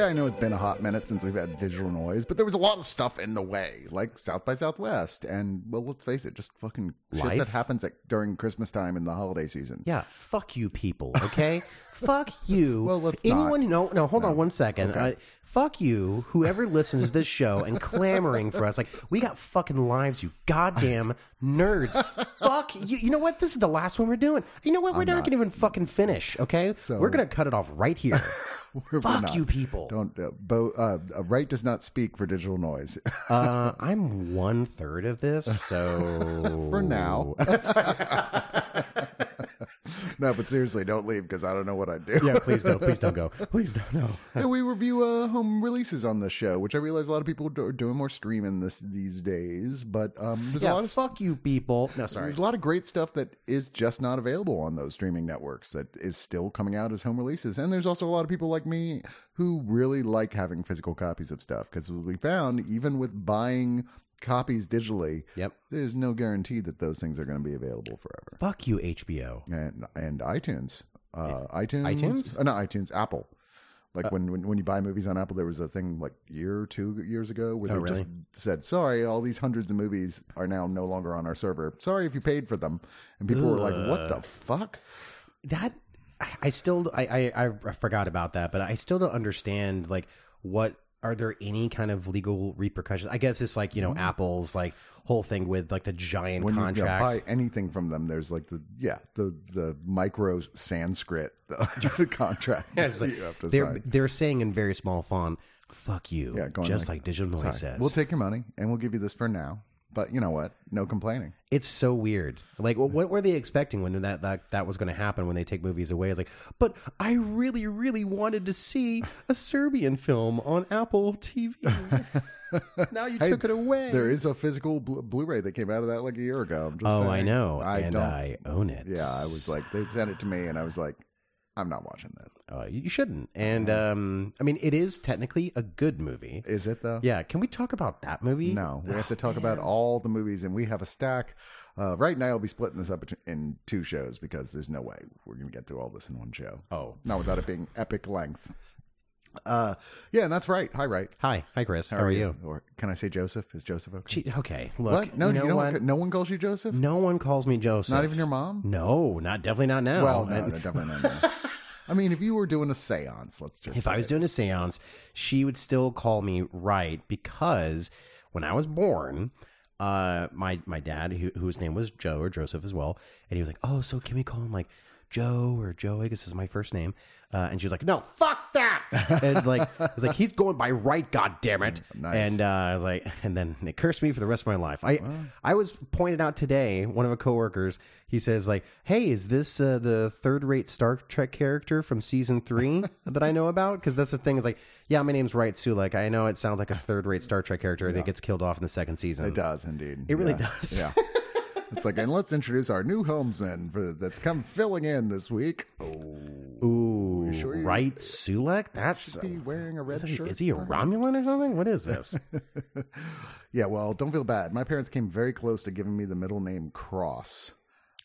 Yeah, I know it's been a hot minute since we've had digital noise, but there was a lot of stuff in the way, like South by Southwest, and well, let's face it, just fucking shit that happens at, during Christmas time in the holiday season. Yeah, fuck you, people. Okay, fuck you. Well, let's anyone. not. No, no. Hold on one second. Uh, fuck you, whoever listens to this show and clamoring for us. Like we got fucking lives, you goddamn nerds. fuck you. You know what? This is the last one we're doing. You know what? We're not, not. gonna even fucking finish. Okay, So- we're gonna cut it off right here. We're fuck not. you, people. Don't. Uh, bo- uh, uh, right does not speak for digital noise. Uh, I'm one third of this, so for now. no, but seriously, don't leave because I don't know what I'd do. Yeah, please don't. Please don't go. Please don't. No. Yeah, we review uh, home releases on the show, which I realize a lot of people do- are doing more streaming this these days. But um, there's a Yeah, lot of fuck you, people. No, sorry. There's a lot of great stuff that is just not available on those streaming networks that is still coming out as home releases. And there's also a lot of people like me who really like having physical copies of stuff because we found even with buying copies digitally, Yep. there's no guarantee that those things are going to be available forever. Fuck you, HBO. And and iTunes, uh, iTunes, iTunes? uh, not iTunes, Apple. Like when, when when you buy movies on Apple, there was a thing like year or two years ago where Oh, they really? just said, "Sorry, all these hundreds of movies are now no longer on our server. Sorry if you paid for them." And people were like, "What the fuck?" that I still I, I I forgot about that, but I still don't understand like what are there any kind of legal repercussions? I guess it's like you know mm-hmm. Apple's like whole thing with like the giant When you, you contracts. buy anything from them, there's like the yeah the the micro Sanskrit the contract Yeah, it's like, you have to they're sign. they're saying in very small font, "Fuck you," Yeah, going just like, digital noise "Sorry, says. We'll take your money and we'll give you this for now. But you know what? No complaining. It's so weird. Like, what, what were they expecting when that that, that was going to happen when they take movies away? It's like, but I really, really wanted to see a Serbian film on Apple TV. now you took it away. There is a physical blu- Blu-ray that came out of that like a year ago. I'm just Oh, I know, I and don't. I own it. yeah, I was like, they sent it to me, and I was like, I'm not watching this. Uh, you shouldn't. And um, I mean, it is technically a good movie. Is it though? Yeah. Can we talk about that movie? No, we have to talk about all the movies, and we have a stack. Uh, right now, I'll be splitting this up in two shows because there's no way we're going to get through all this in one show. Oh. not without it being epic length. Uh, yeah, and that's right. Hi, right. Hi, hi, Chris. How, are you? Or can I say Joseph? Is Joseph okay? Gee, okay. Look. what? No, you know you don't- what? No one calls you Joseph. No one calls me Joseph. Not even your mom. No, not definitely not now. Well, no, no, definitely not. no. I mean, if you were doing a séance, let's just. if I was doing a seance, she would still call me right because when I was born, uh, my my dad, who, whose name was Joe or Joseph as well, and he was like, "Oh, so can we call him like Joe or Joe? I guess is my first name." Uh, and she was like, "No, fuck that!" and like, I was like, "He's going by right, god damn it!" Nice. And uh, I was like, and then it cursed me for the rest of my life. I I was pointed out today. One of my coworkers, he says like, "Hey, is this uh, the third rate Star Trek character from season three that I know about?" Because that's the thing is like, yeah, my name's Wright Sulek. I know it sounds like a third rate Star Trek character that gets killed off in the second season. It does indeed. It really Yeah. does. Yeah. It's like, and let's introduce our new helmsman for that's come filling in this week. Oh, Ooh, sure you- Wright Sulek. That's be wearing a red is he, shirt. is he a Romulan or something? What is this? Yeah, well, don't feel bad. My parents came very close to giving me the middle name Cross,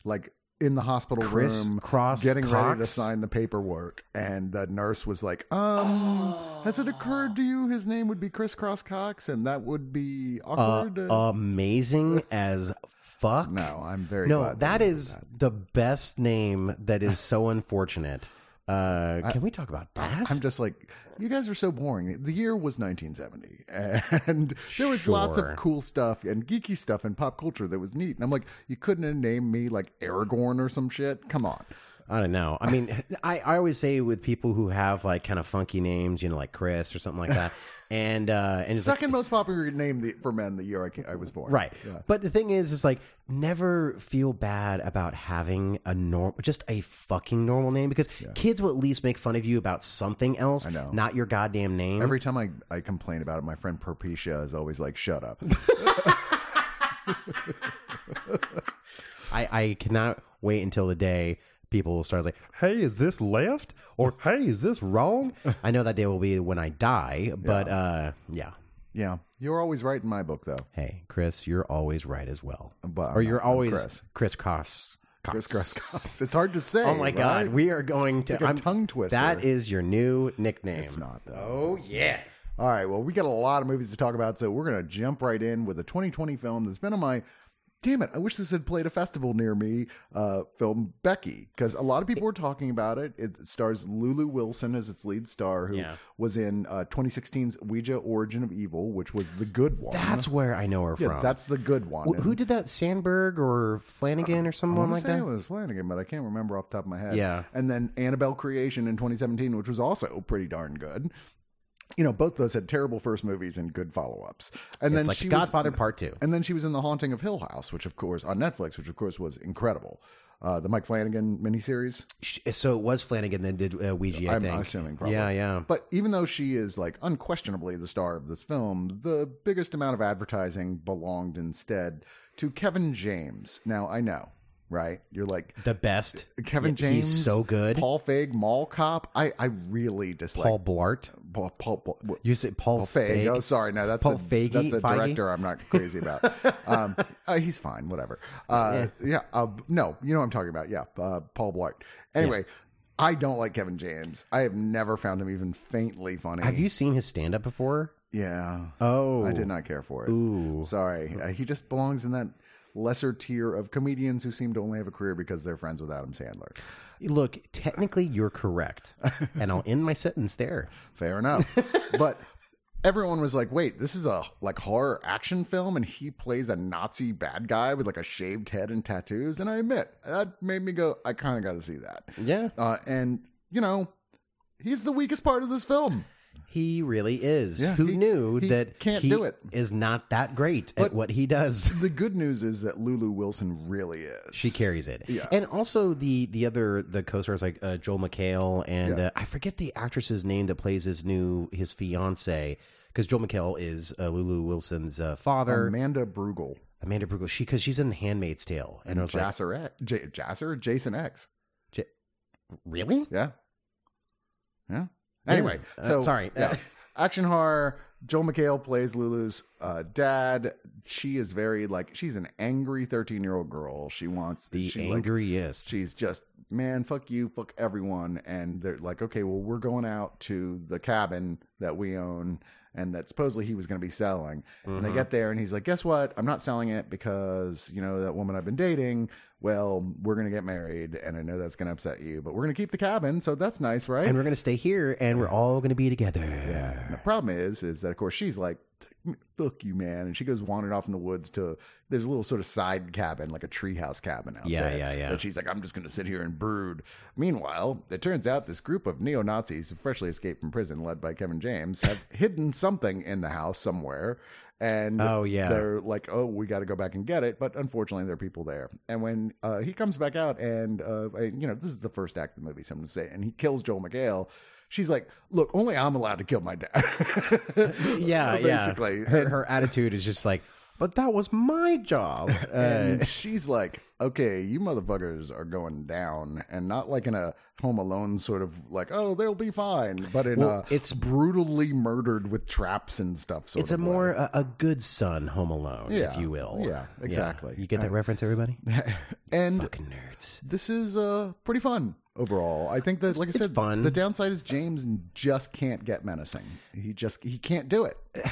like in the hospital Chris room, Cross getting ready to sign the paperwork, and the nurse was like, "Um, has it occurred to you his name would be Chris Cross Cox, and that would be uh, awkward?" amazing as fuck. no, I'm very No, glad that they did is the best name that is so unfortunate. Uh, can we talk about that? I'm just like, you guys are so boring. The year was 1970, and there was lots Sure. of cool stuff and geeky stuff in pop culture that was neat. And I'm like, you couldn't have named me like Aragorn or some shit. Come on. I don't know. I mean, I, I always say with people who have like kind of funky names, you know, like Chris or something like that, and uh, and it's like, Second most popular name the, for men the year I, ca- I was born. right. Yeah. But the thing is, is like never feel bad about having a norm, just a fucking normal name because kids will at least make fun of you about something else, I know. not your goddamn name. Every time I, I complain about it, my friend Perpetia is always like, shut up. I, I cannot wait until the day people will start like, "Hey, is this left?" or "Hey, is this wrong?" I know that day will be when I die, but uh, yeah. yeah. You're always right in my book, though. Hey, Chris, you're always right as well. But I'm or you're not. Always Chris. Chris Cross. Chris Cross. It's hard to say. Oh my God, we are going to like a I'm- tongue twister. That is your new nickname. It's not, though. Oh yeah. All right, well, we got a lot of movies to talk about, so we're going to jump right in with a 2020 film that's been on my. Damn it! I wish this had played a festival near me. Uh, film Becky, because a lot of people were talking about it. It stars Lulu Wilson as its lead star, who Yeah. was in uh, 2016's Ouija: Origin of Evil, which was the good one. That's where I know her yeah, from. that's the good one. Wh- who did that? Sandberg or Flanagan or I someone like say that? it was Flanagan, but I can't remember off the top of my head. Yeah. And then Annabelle Creation in 2017, which was also pretty darn good. You know, both those had terrible first movies and good follow ups. And It's then like she Godfather was, Part Two. And then she was in The Haunting of Hill House, which of course on Netflix, which of course was incredible. Uh, the Mike Flanagan miniseries. So it was Flanagan then did uh, Ouija. I I'm think. assuming probably. Yeah, yeah. But even though she is like unquestionably the star of this film, the biggest amount of advertising belonged instead to Kevin James. Now I know, right? You're like The best. Kevin Yeah, James, He's so good. Paul Feig, Mall Cop. I, I really dislike Paul Blart. Paul, Paul, Paul, You said Paul, Paul Feig. Feig. Oh, sorry, no, that's Paul a, Feige? that's a Feige? director. I'm not crazy about. um, uh, he's fine, whatever. Uh, yeah, uh, no, you know what I'm talking about. Yeah, uh, Paul Blart. Anyway, I don't like Kevin James. I have never found him even faintly funny. Have you seen his stand up before? Yeah. Oh, I did not care for it. Ooh. Sorry. Uh, he just belongs in that lesser tier of comedians who seem to only have a career because they're friends with Adam Sandler. Look, technically, you're correct, and I'll end my sentence there. Fair enough. but everyone was like, "Wait, this is a like horror action film, and he plays a Nazi bad guy with like a shaved head and tattoos." And I admit that made me go, "I kind of got to see that." Yeah, Uh, and you know, he's the weakest part of this film. He really is. Yeah, Who he- knew he that can't he do it. Is not that great But- at what he does. The good news is that Lulu Wilson really is. She carries it. Yeah. And also the the other the co-stars like uh, Joel McHale and Yeah. uh, I forget the actress's name that plays his new his fiance because Joel McHale is uh, Lulu Wilson's uh, father. Amanda Brugel. Amanda Brugel. She because she's in Handmaid's Tale, and I was like, Jasser X. J- Jasser? Jason X. J- really? Yeah. Yeah. Anyway, Uh, so sorry. yeah. Action horror. Joel McHale plays Lulu's uh, dad. She is very like she's an angry thirteen year old girl. She wants the she, like, angriest. she's just man, fuck you, fuck everyone. And they're like, okay, well, we're going out to the cabin that we own and that supposedly he was going to be selling. And they get there and he's like, guess what? I'm not selling it because, you know, that woman I've been dating, well, we're going to get married. And I know that's going to upset you, but we're going to keep the cabin. So that's nice, right? and we're gonna stay here, and we're all gonna be together. And the problem is, is that of course she's like, "Fuck you, man," and she goes wandering off in the woods to. There's a little sort of side cabin, like a treehouse cabin out Yeah, there. yeah, yeah. Yeah. And she's like, "I'm just going to sit here and brood." Meanwhile, it turns out this group of neo Nazis, freshly escaped from prison, led by Kevin James, have hidden something in the house somewhere. And Oh, yeah. they're like, "Oh, we got to go back and get it." But unfortunately, there are people there. And when uh, he comes back out, and uh, you know, this is the first act of the movie, so I'm going to say, and he kills Joel McHale. She's like, "Look, only I'm allowed to kill my dad." yeah, basically. yeah. Her, her attitude is just like, but that was my job. Uh, and she's like, "Okay, you motherfuckers are going down, and not like in a Home Alone sort of like, oh, they'll be fine, but in Well, a it's- brutally murdered with traps and stuff. It's a of more a, a good son, Home Alone, if you will. Yeah, exactly. You get that reference, everybody? and Fucking nerds. this is uh pretty fun overall. I think that, like I said, fun. The downside is James just can't get menacing. He just he can't do it.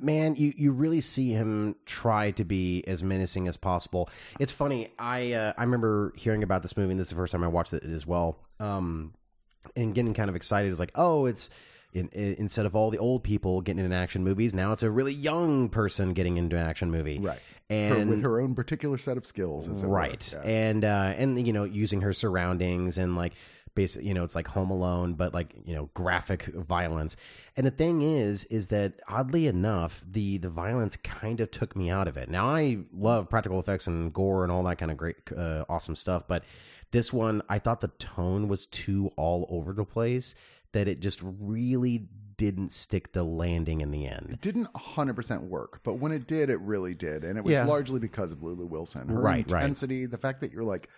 man you you really see him try to be as menacing as possible it's funny i uh, i remember hearing about this movie and this is the first time i watched it as well um and getting kind of excited is like, oh, it's in, in, instead of all the old people getting into action movies, now it's a really young person getting into an action movie, Right. And her, with her own particular set of skills, as right. Yeah. and uh and you know using her surroundings and like basically, you know it's like home alone but like you know graphic violence. And the thing is is that oddly enough the the violence kind of took me out of it. Now i love practical effects and gore and all that kind of great uh, awesome stuff but this one i thought the tone was too all over the place that it just really didn't stick the landing in the end It didn't 100% work, but when it did, it really did. And it was Yeah. largely because of Lulu Wilson. Her Right, right. intensity, the fact that you're like,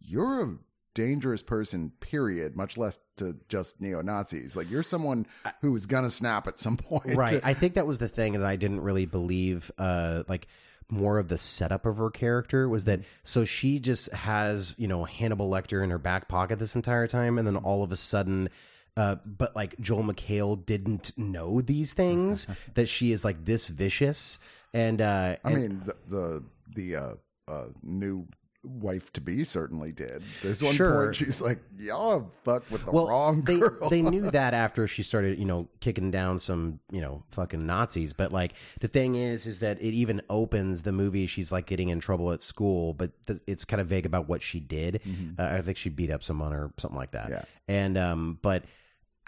you're a dangerous person, period, much less to just neo Nazis. Like, you're someone who is going to snap at some point. right i think that was the thing that i didn't really believe uh like more of the setup of her character was that so she just has you know hannibal lecter in her back pocket this entire time and then all of a sudden uh, but like Joel McHale didn't know these things that she is like this vicious and uh I and- mean, the the, the uh, uh, new wife to be certainly did. There's one Sure. point she's like, "Y'all fuck with the well, wrong they girl." they knew that after she started, you know, kicking down some, you know, fucking Nazis. But like the thing is, is that it even opens the movie. She's like getting in trouble at school, but th- it's kind of vague about what she did. Uh, I think she beat up someone or something like that. Yeah. And um, but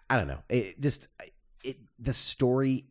I don't know. It just it the story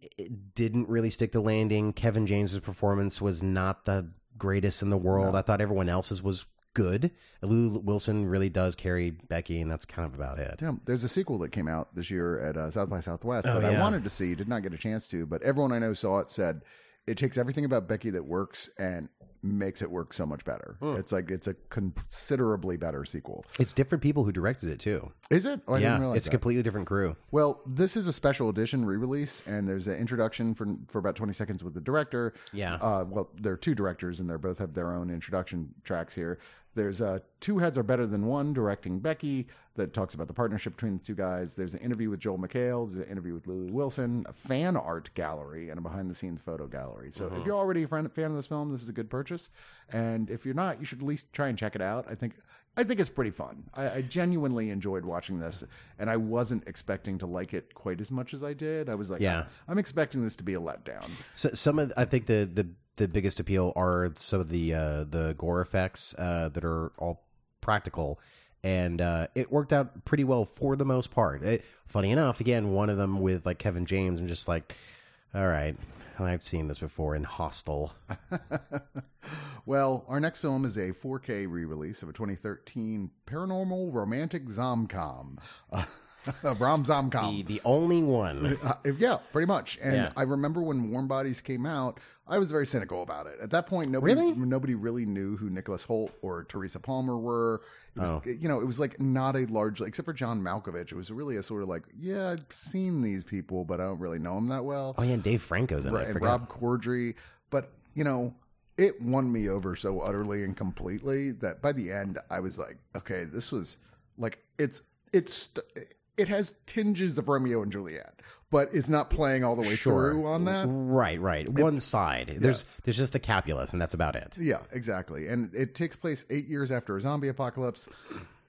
didn't really stick the landing. Kevin James's performance was not the greatest in the world. I thought everyone else's was good. Lou Wilson really does carry Becky, and that's kind of about it. Damn, there's a sequel that came out this year at uh, South by Southwest Oh, that I wanted to see, did not get a chance to, but everyone I know saw it said it takes everything about Becky that works and makes it work so much better. Hmm. It's like it's a considerably better sequel. It's different people who directed it too. Is it? Oh, I didn't yeah, realize it's a completely different crew. Well, this is a special edition re-release, and there's an introduction for for about 20 seconds with the director. Yeah. Uh, well, there are two directors, and they both have their own introduction tracks here. There's uh, two heads are better than one directing Becky that talks about the partnership between the two guys. There's an interview with Joel McHale. There's an interview with Lulu Wilson, a fan art gallery, and a behind the scenes photo gallery. So if you're already a fan fan of this film, this is a good purchase. And if you're not, you should at least try and check it out. I think I think it's pretty fun. I, I genuinely enjoyed watching this, and I wasn't expecting to like it quite as much as I did. I was like, Yeah. I'm expecting this to be a letdown. So some of I think the the the biggest appeal are some of the uh, the gore effects uh, that are all practical, and uh, it worked out pretty well for the most part. It, funny enough, again, one of them with like Kevin James, I'm just like, all right, I've seen this before in Hostel. Well, our next film is a 4K re-release of a 2013 paranormal romantic zomcom. Uh, Rom The zomcom. the only one. Uh, yeah, pretty much. And Yeah. I remember when Warm Bodies came out, I was very cynical about it. At that point, nobody Really? nobody really knew who Nicholas Hoult or Teresa Palmer were. It was, Oh. you know, it was like not a large, except for John Malkovich. It was really a sort of like, yeah, I've seen these people, but I don't really know them that well. Oh yeah, and Dave Franco's in it. I and forgot. Rob Corddry. But you know, it won me over so utterly and completely that by the end, I was like, okay, this was like it's it's it has tinges of Romeo and Juliet, but it's not playing all the way Sure. through on that. Right, right. One side. There's there's just the Capulets, and that's about it. Yeah, exactly. And it takes place eight years after a zombie apocalypse.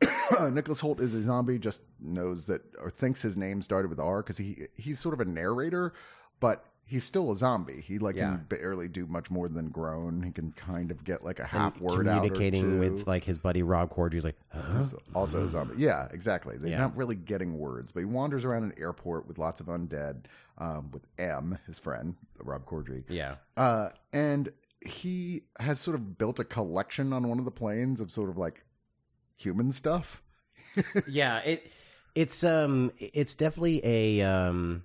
Nicholas Hoult is a zombie, just knows that or thinks his name started with R because he he's sort of a narrator, but he's still a zombie. He like Yeah. can barely do much more than groan. He can kind of get like a half word out or Communicating two. with like his buddy Rob Corddry. He's like, huh? He's also a zombie. Yeah, exactly. They're Yeah. not really getting words, but he wanders around an airport with lots of undead, um, with M, his friend, Rob Corddry. yeah. Uh, and he has sort of built a collection on one of the planes of sort of like human stuff. yeah it it's um it's definitely a um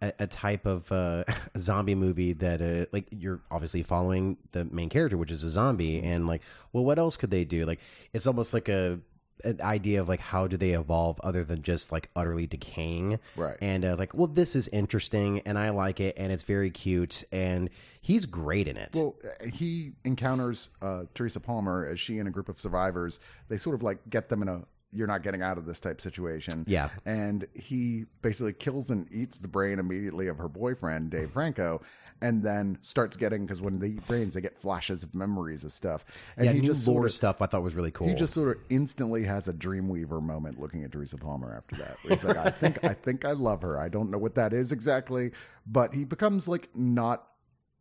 a, a type of uh zombie movie that uh like you're obviously following the main character which is a zombie and like well what else could they do like it's almost like a an idea of like how do they evolve other than just like utterly decaying Right. and i was like well this is interesting and i like it and it's very cute and he's great in it Well, uh, he encounters uh, Teresa Palmer as she and a group of survivors. They sort of like get them in a you're not getting out of this type situation. Yeah. And he basically kills and eats the brain immediately of her boyfriend, Dave Franco, and then starts getting, because when they eat brains, they get flashes of memories of stuff. And yeah, he new just lore sort of, stuff I thought was really cool. he just sort of instantly has a Dreamweaver moment looking at Teresa Palmer after that. He's like, I think, I think I love her. I don't know what that is exactly, but he becomes like not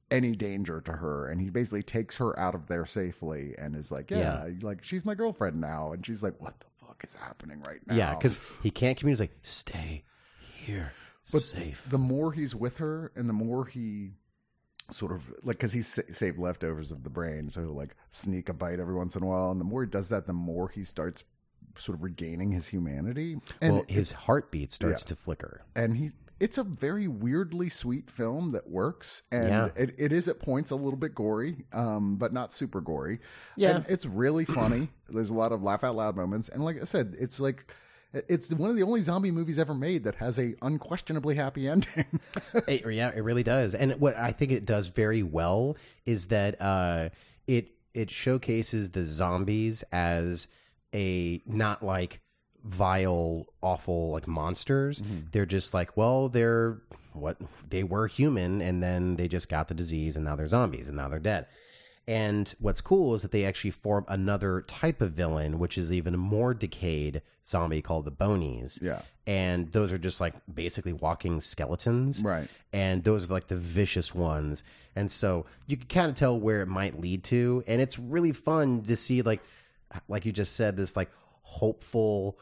any danger to her and he basically takes her out of there safely and is like yeah, like she's my girlfriend now and she's like what the fuck is happening right now yeah, because he can't communicate. He's like, stay here, but safe. the more he's with her and the more he sort of like because he's saved leftovers of the brain so he'll like sneak a bite every once in a while and the more he does that the more he starts sort of regaining his humanity and well, his heartbeat starts yeah. to flicker. and he it's a very weirdly sweet film that works and Yeah. it, it is at points a little bit gory um but not super gory Yeah. and it's really funny there's a lot of laugh out loud moments and like i said it's like it's one of the only zombie movies ever made that has a unquestionably happy ending It, yeah, it really does. And what I think it does very well is that uh, it it showcases the zombies as a not like vile, awful like monsters. Mm-hmm. They're just like, well, they're what they were human, and then they just got the disease, and now they're zombies, and now they're dead. And what's cool is that they actually form another type of villain, which is even more decayed zombie called the Bonies. Yeah. And those are just like basically walking skeletons. Right. And those are like the vicious ones. And so you can kind of tell where it might lead to. And it's really fun to see, like, like you just said, this like hopeful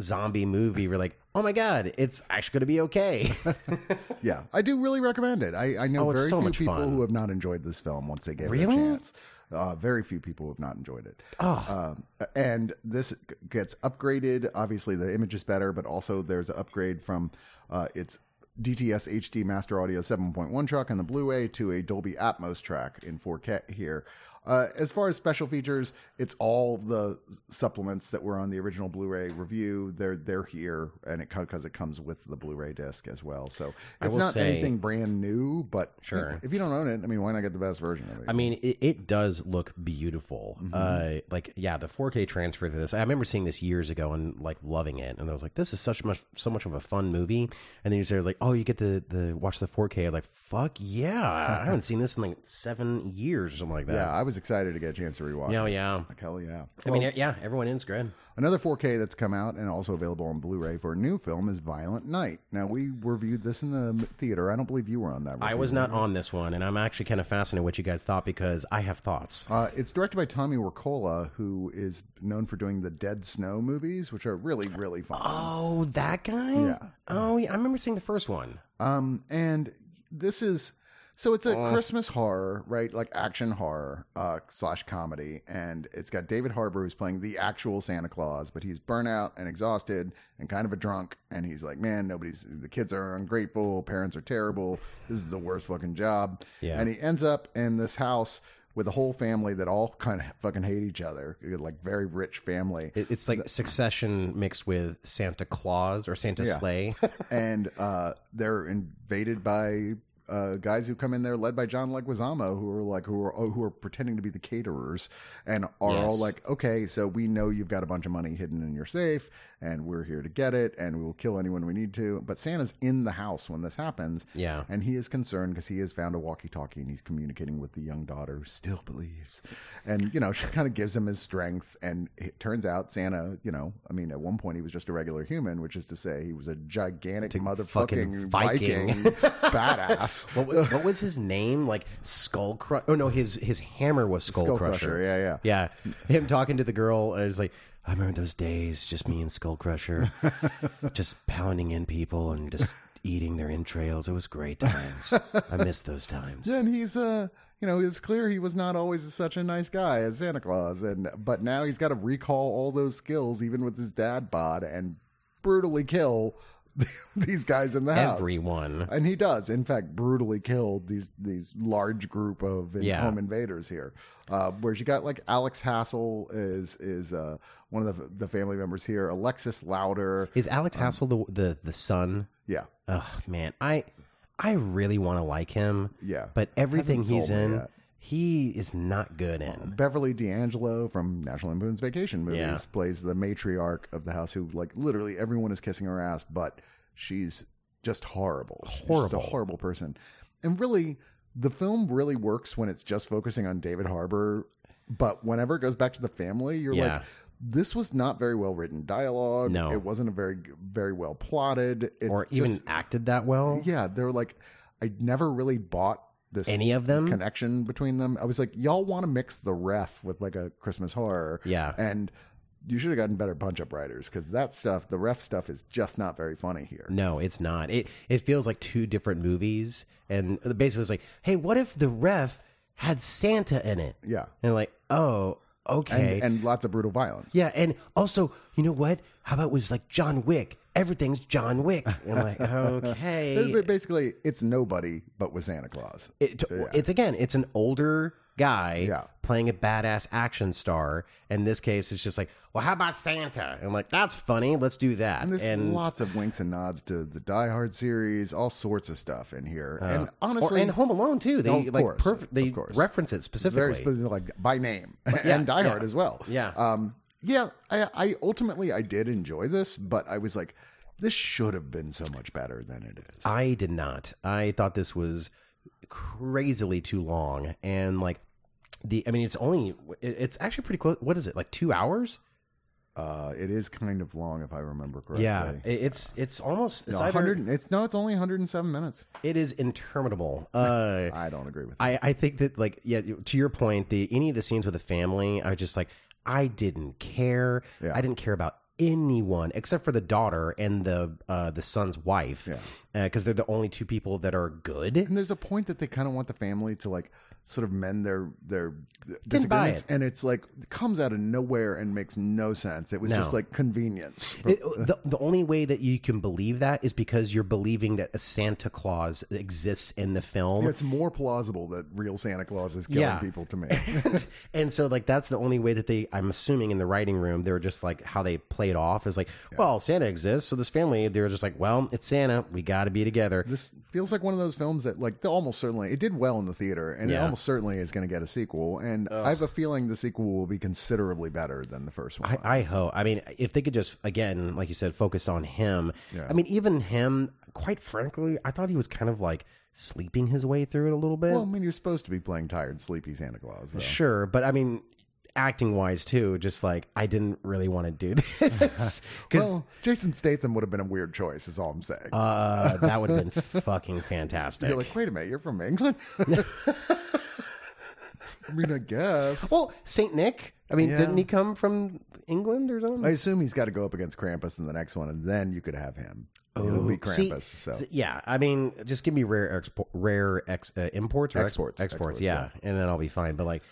zombie movie. We're like, oh my God, it's actually going to be okay. yeah i do really recommend it i, I know Oh, very so few much people fun. who have not enjoyed this film once they gave it Really? a chance uh, very few people have not enjoyed it. Oh. Um, and this gets upgraded. Obviously, the image is better, but also there's an upgrade from uh, its DTS HD Master Audio 7.1 track on the Blu-ray to a Dolby Atmos track in 4K here. Uh, as far as special features, it's all the supplements that were on the original Blu-ray review. They're they're here, and it because it comes with the Blu-ray disc as well. So I it's not say- anything brand new, but Sure. if you don't own it, I mean, why not get the best version of it? I mean, it, it does look beautiful. Mm-hmm. Uh, like, yeah, the 4K transfer to this. I remember seeing this years ago and like loving it, and I was like, "This is such much, so much of a fun movie." And then you say, "Like, oh, you get the the watch the 4K." I'm like, "Fuck yeah!" I haven't seen this in like seven years or something like that. yeah, I was excited to get a chance to rewatch. Yeah, it. yeah. Like, hell yeah. I mean, yeah, everyone in's good. Another 4K that's come out and also available on Blu-ray for a new film is Violent Night. Now we reviewed this in the theater. I don't believe you were on that. I was not on this one, and I'm actually kind of fascinated what you guys thought because I have thoughts. Uh, it's directed by Tommy Wirkola, who is known for doing the Dead Snow movies, which are really, really fun. Oh, that guy? Yeah. Oh, yeah. I remember seeing the first one. Um, and this is so it's a Christmas horror, right? Like action horror uh, slash comedy, and it's got David Harbour who's playing the actual Santa Claus, but he's burnout and exhausted and kind of a drunk, and he's like, "Man, nobody's the kids are ungrateful, parents are terrible. This is the worst fucking job." Yeah. and he ends up in this house with a whole family that all kind of fucking hate each other, like very rich family. It, it's like Succession mixed with Santa Claus or Santa Yeah. Sleigh. and uh, they're invaded by uh, guys who come in there, led by John Leguizamo, who are like who are oh, who are pretending to be the caterers, and are all like, okay, so we know you've got a bunch of money hidden in your safe, and we're here to get it, and we will kill anyone we need to. But Santa's in the house when this happens, Yeah. and he is concerned because he has found a walkie-talkie and he's communicating with the young daughter who still believes, and you know she kind of gives him his strength, and it turns out Santa, you know, I mean, at one point he was just a regular human, which is to say he was a gigantic motherfucking Viking, Viking. badass. What, wa- what was his name? Like Skull Crusher? Oh no, his his hammer was Skull, Skull Crusher. Crusher, yeah, yeah. yeah. Him talking to the girl is like, I remember those days, just me and Skull Crusher, just pounding in people and just eating their entrails. It was great times. I miss those times. Yeah, and he's uh you know, it's clear he was not always such a nice guy as Santa Claus, and but now he's got to recall all those skills, even with his dad bod, and brutally kill these guys in the house. Everyone. and he does, in fact, brutally killed these these large group of in- Yeah. home invaders here. Uh, whereas you got like Alex Hassell is is uh, one of the the family members here. Alexis Louder, Is Alex Hassell the the the son? yeah, Oh man, I I really want to like him. Yeah. But everything he's sold me in, yet. He is not good in. Beverly D'Angelo from National Lampoon's Vacation movies Yeah. plays the matriarch of the house who, like, literally everyone is kissing her ass, but she's just horrible. She's just Horrible. a horrible person. And really, the film really works when it's just focusing on David Harbour, but whenever it goes back to the family, you're Yeah. like, this was not very well written dialogue. No. It wasn't a very, very well plotted. It's or even just- acted that well. yeah, they're like, I never really bought this Any of them? connection between them. I was like, y'all want to mix the ref with like a Christmas horror. Yeah. And you should have gotten better punch up writers because that stuff, the ref stuff, is just not very funny here. No, it's not. It it feels like two different movies, and basically it's like, hey, what if the ref had Santa in it? Yeah. and like, oh, okay, And, and lots of brutal violence. yeah, and also, you know what? How about was like John Wick? Everything's John Wick. And I'm like, okay, Basically, it's nobody but with Santa Claus. it, it's again, it's an older guy Yeah. playing a badass action star. In this case, it's just like, well, how about Santa? And I'm like, that's funny. Let's do that. And there's and lots of winks and nods to the Die Hard series, all sorts of stuff in here. and or, honestly, and Home Alone too. They of like perfect. They reference it It's specifically. very specific, like by name, yeah, and Die Hard as well. Yeah. um, yeah. I, I ultimately I did enjoy this, but I was like, this should have been so much better than it is. I did not. I thought this was crazily too long, and like the. I mean, it's only. It's actually pretty close. What is it? Like two hours? uh, it is kind of long if I remember correctly. Yeah, it's it's almost. It's No, either, 100, it's no, it's only 107 minutes. It is interminable. Uh, I don't agree with that. I I think that like yeah. To your point, the any of the scenes with the family, I was just like, I didn't care. Yeah. I didn't care about anyone except for the daughter and the uh, the son's wife. Yeah. because they're the only two people that are good. And there's a point that they kind of want the family to like sort of mend their their disagreements, it. and it's like it comes out of nowhere and makes no sense. It was No. just like convenience. It- the, the only way that you can believe that is because you're believing that a Santa Claus exists in the film. it's more plausible that real Santa Claus is killing Yeah. people to me. and so like that's the only way that they I'm assuming in the writing room they were just like how they played off is like, well, Santa exists, so this family they're just like, well, it's Santa, we got to be together. this feels like one of those films that like almost certainly it did well in the theater, and Yeah. Almost certainly is going to get a sequel. And I have a feeling the sequel will be considerably better than the first one. I, I hope. I mean, if they could just again, like you said, focus on him. I mean, even him. Quite frankly, I thought he was kind of like sleeping his way through it a little bit. well, I mean, you're supposed to be playing tired, sleepy Santa Claus. though. Sure, but I mean, acting wise too, just like I didn't really want to do this because Well, Jason Statham would have been a weird choice. Is all I'm saying. uh, that would have been fucking fantastic. You're like, wait a minute, you're from England? I mean, I guess. well, Saint Nick. I mean, Yeah. didn't he come from England or something? I assume he's got to go up against Krampus in the next one, and then you could have him. He'll be See, Krampus. so th- yeah, I mean, just give me rare expo- rare ex- uh, imports or ex- Exports. exports, Exports, yeah, and then I'll be fine. But like,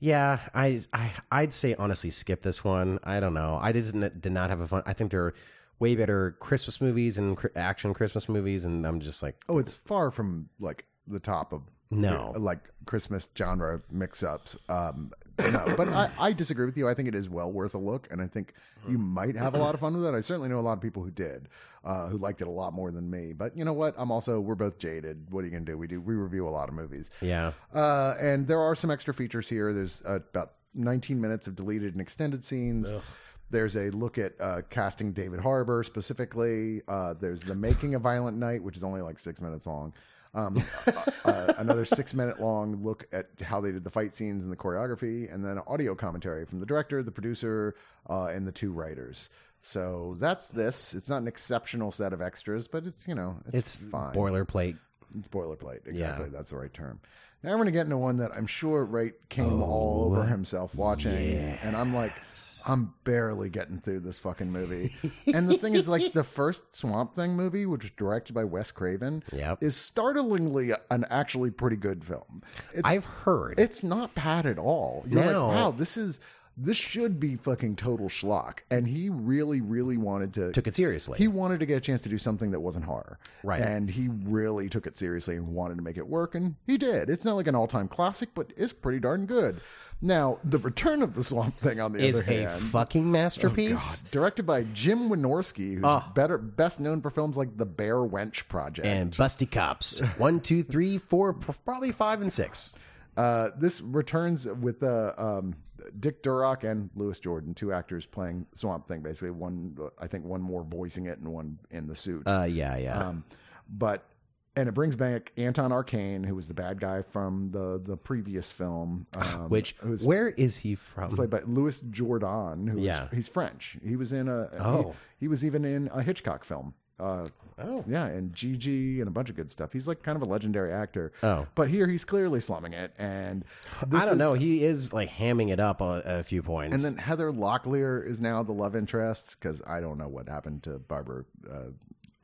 yeah, I, I I'd say honestly skip this one. I don't know. I didn't did not have a fun. I think there are way better Christmas movies and cr- action Christmas movies, and I'm just like, oh, it's far from like the top of No. like Christmas genre mix-ups. Um, no, but I, I disagree with you. I think it is well worth a look, and I think you might have a lot of fun with it. I certainly know a lot of people who did, uh, who liked it a lot more than me. But you know what? I'm also we're both jaded. What are you gonna do? We do we review a lot of movies. yeah, Uh, and there are some extra features here. There's uh, about 19 minutes of deleted and extended scenes. There's a look at uh, casting David Harbour specifically. Uh, there's the making of Violent Night, which is only like six minutes long. Um, uh, another six minute long look at how they did the fight scenes and the choreography, and then audio commentary from the director, the producer, uh, and the two writers. So that's this. It's not an exceptional set of extras, but it's you know it's, it's fine. boilerplate. It's boilerplate. Exactly. Yeah. That's the right term. Now we're going to get into one that I'm sure Wright came all over himself watching. And I'm like, I'm barely getting through this fucking movie. and the thing is, like, the first Swamp Thing movie, which was directed by Wes Craven, Yep. is startlingly an actually pretty good film. It's, I've heard. it's not bad at all. You're No. like, wow, this is. This should be fucking total schlock. And he really, really wanted to took it seriously. he wanted to get a chance to do something that wasn't horror. Right. And he really took it seriously and wanted to make it work, and he did. It's not like an all time classic, but it's pretty darn good. Now, The Return of the Swamp Thing, on the is other a hand. fucking masterpiece. God, directed by Jim Wynorski, who's better best known for films like The Bare Wench Project. and Busty Cops. One, two, three, four, p- probably five and six. Uh, this returns with uh, um, Dick Durock and Louis Jourdan, two actors playing Swamp Thing. Basically, one I think one more voicing it and one in the suit. Uh, yeah, yeah. Um, but and it brings back Anton Arcane, who was the bad guy from the the previous film, um, Which who's where is he from? played by Louis Jourdan, who Yeah. is he's French. He was in a Oh. he, he was even in a Hitchcock film. Uh, Oh. yeah, and Gigi and a bunch of good stuff. He's like kind of a legendary actor. Oh. but here he's clearly slumming it, and I don't is- know. He is like hamming it up a, a few points. And then Heather Locklear is now the love interest because I don't know what happened to Barbara. Uh,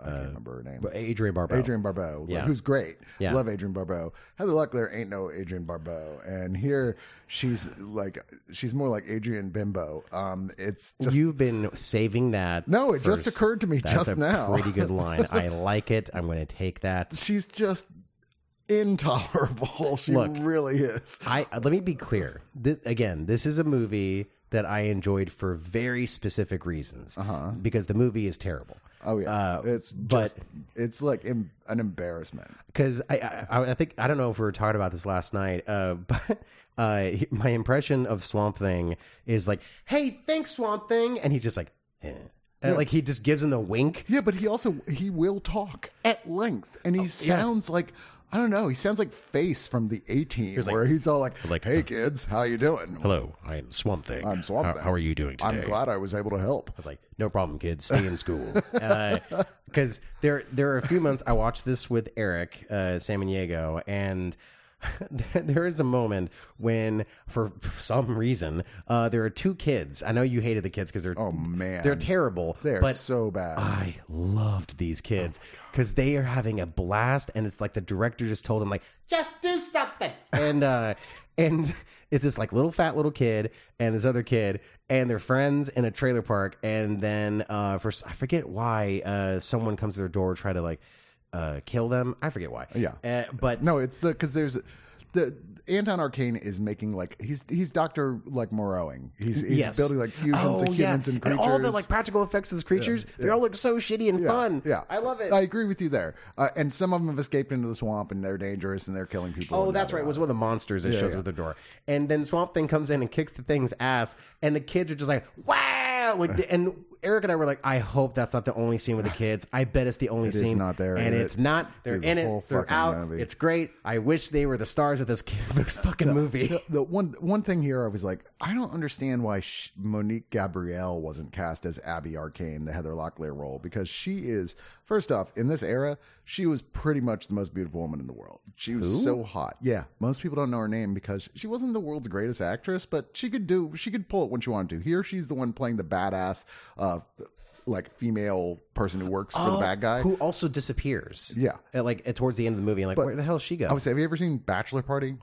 I can't remember her name. But Adrienne Barbeau. Adrienne Barbeau, Yeah. who's great. Yeah. Love Adrienne Barbeau. Heather Locklear ain't no Adrienne Barbeau, and here she's like she's more like Adrian Bimbo. Um, it's just You've been saving that. No, it just occurred to me That's just a now. Pretty good line. I like it. I'm going to take that. she's just intolerable. She Look. really is. I let me be clear. Again, this is a movie that I enjoyed for very specific reasons. Uh-huh. Because the movie is terrible. Oh yeah, Uh, it's but- it's like em- an embarrassment. because I, I I think I don't know if we were talking about this last night, uh, but uh, my impression of Swamp Thing is like, "Hey, thanks, Swamp Thing," and he just like, eh. Uh, like he just gives him the wink. Yeah, but he also he will talk at length, and he sounds like I don't know. He sounds like Face from the A Team, like- where he's all like, like, "Hey uh, kids, how you doing? Hello, I'm Swamp Thing. I'm Swamp How, Thing. how are you doing today? I'm glad I was able to help." I was like, no problem, kids. Stay in school. Because there, there are a few months I watched this with Eric uh, Samaniego, and there is a moment when, for, for some reason, uh, there are two kids. I know you hated the kids because they're Oh man, they're terrible. They're but so bad. I loved these kids because they are having a blast, and it's like the director just told them like, just do something, and uh, and it's this like little fat little kid and this other kid, and they're friends in a trailer park, and then uh, for I forget why uh, someone comes to their door try to like uh, kill them. I forget why. Yeah. uh, but no, it's the because there's the Anton Arcane is making like he's he's Doctor like Morrowing. He's he's Yes. building like fusions oh, of humans yeah. and creatures. all the like practical effects of these creatures, they all look so shitty and Yeah, fun. Yeah, I love it. I agree with you there. Uh, and some of them have escaped into the swamp, and they're dangerous, and they're killing people. Oh, and that's right. It was one of the monsters that shows yeah. at the door. And then Swamp Thing comes in and kicks the thing's ass, and the kids are just like, wow. Like, the- and Eric and I were like, I hope that's not the only scene with the kids. I bet it's the only is scene. not there, And it's it? not. They're the in whole it. They're fucking out. movie. It's great. I wish they were the stars of this, this fucking movie. The, the one one thing here, I was like, I don't understand why Monique Gabrielle wasn't cast as Abby Arcane, the Heather Locklear role, because she is first off in this era, she was pretty much the most beautiful woman in the world. She was so hot. Yeah, most people don't know her name because she wasn't the world's greatest actress, but she could do she could pull it when she wanted to. Here, she's the one playing the badass, uh, like female person who works for the bad guy. Who also disappears. Yeah. At, like at, towards the end of the movie. I'm like, where the hell she go? I would say, have you ever seen Bachelor Party?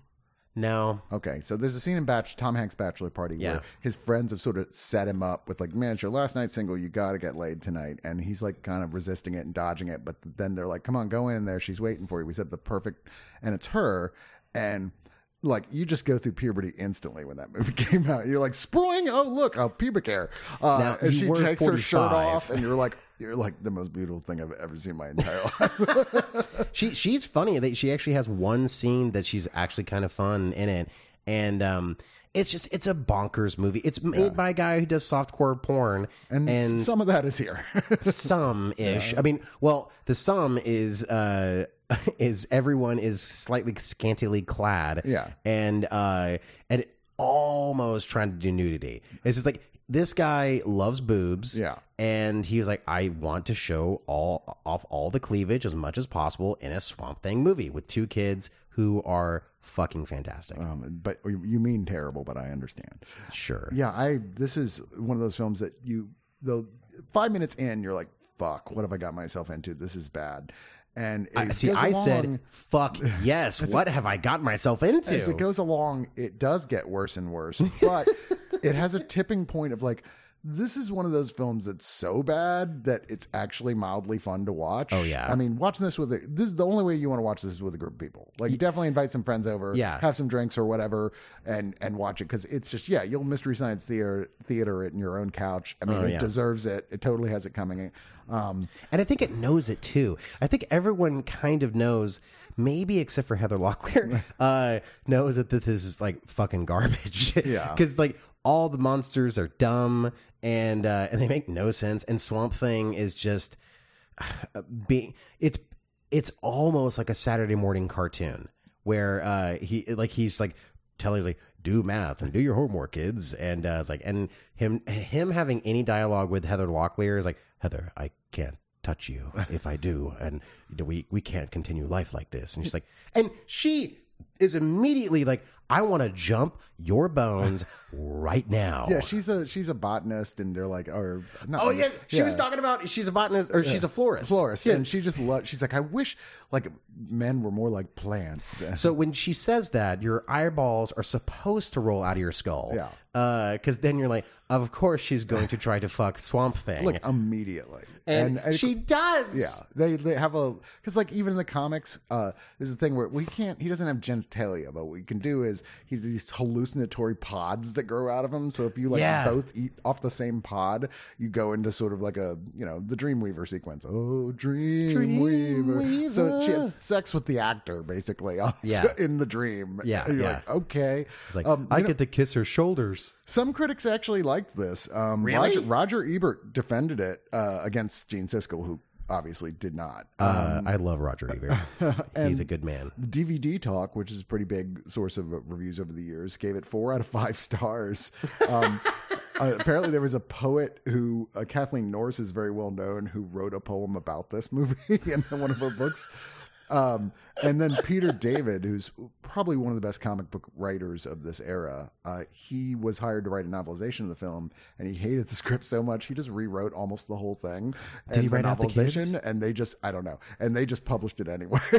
No. Okay, so there's a scene in Batch Tom Hanks' bachelor party Yeah. where his friends have sort of set him up with like, "Man, it's your last night single. You got to get laid tonight," and he's like kind of resisting it and dodging it. But then they're like, "Come on, go in there. She's waiting for you." We said the perfect, and it's her, and like you just go through puberty instantly when that movie came out. You're like, "Spring! Oh look, a pubic hair." Uh, Now, and she takes her shirt off, and you're like. You're like the most beautiful thing I've ever seen in my entire life. She she's funny. She actually has one scene that she's actually kind of fun in it, and um, it's just it's a bonkers movie. It's made by a guy who does softcore porn, And, and, some of that is here. some ish. I mean, well, the sum is uh is everyone is slightly scantily clad, Yeah. and uh and almost trying to do nudity. It's just like this guy loves boobs, Yeah. and he was like, I want to show all off all the cleavage as much as possible in a Swamp Thing movie with two kids who are fucking fantastic. um, but you mean terrible, but I understand. sure, Yeah, I this is one of those films that you the five minutes in, you're like, "Fuck, what have I got myself into? This is bad." And it I, see, I along- said, "Fuck yes." what have I got myself into? as it goes along, it does get worse and worse, but it has a tipping point of like this is one of those films that's so bad that it's actually mildly fun to watch. Oh, yeah. I mean, watching this with a, this is the only way you want to watch this is with a group of people. Like, you definitely invite some friends over, Yeah. have some drinks or whatever, and and watch it because it's just yeah, you'll mystery science theater theater it in your own couch. I mean, Oh, it yeah. deserves it. It totally has it coming. Um, And I think it knows it too. I think everyone kind of knows, maybe except for Heather Locklear, uh, knows that this is like fucking garbage. Yeah. Because like all the monsters are dumb and uh, and they make no sense. And Swamp Thing is just uh, being it's it's almost like a Saturday morning cartoon where uh, he like he's like telling like do math and do your homework, kids. And uh, it's like and him him having any dialogue with Heather Locklear is like Heather, I can't touch you if I do, and we we can't continue life like this. And she's like, and she is immediately like, I want to jump your bones right now. yeah, she's a she's a botanist, and they're like, or not, Oh yeah, she was talking about she's a botanist or she's a florist. florist, Yeah. and she just loves. She's like, I wish like men were more like plants. So when she says that, your eyeballs are supposed to roll out of your skull. Yeah. Because then you're like, of course she's going to try to fuck Swamp Thing. like immediately, and, and she does. Yeah, they they have a because like even in the comics, uh, there's a thing where we can't. He doesn't have genitalia, but what we can do is he's these hallucinatory pods that grow out of him. So if you like Yeah. both eat off the same pod, you go into sort of like a you know the Dreamweaver sequence. Oh, dream. Dreamweaver. So she has sex with the actor basically. on- Yeah. in the dream. Yeah, yeah. like okay. It's like, Um, I know- get to kiss her shoulders. Some critics actually liked this. Um, Really? Roger, Roger Ebert defended it uh, against Gene Siskel, who obviously did not. Uh, I love Roger Ebert. He's a good man. DVD Talk, which is a pretty big source of uh, reviews over the years, gave it four out of five stars. Um, uh, apparently, there was a poet who, uh, Kathleen Norris is very well known, who wrote a poem about this movie in one of her books. Um, and then Peter David, who's probably one of the best comic book writers of this era, uh, he was hired to write a novelization of the film, and he hated the script so much he just rewrote almost the whole thing. Did he and the write out the novelization, and they just I don't know, and they just published it anyway.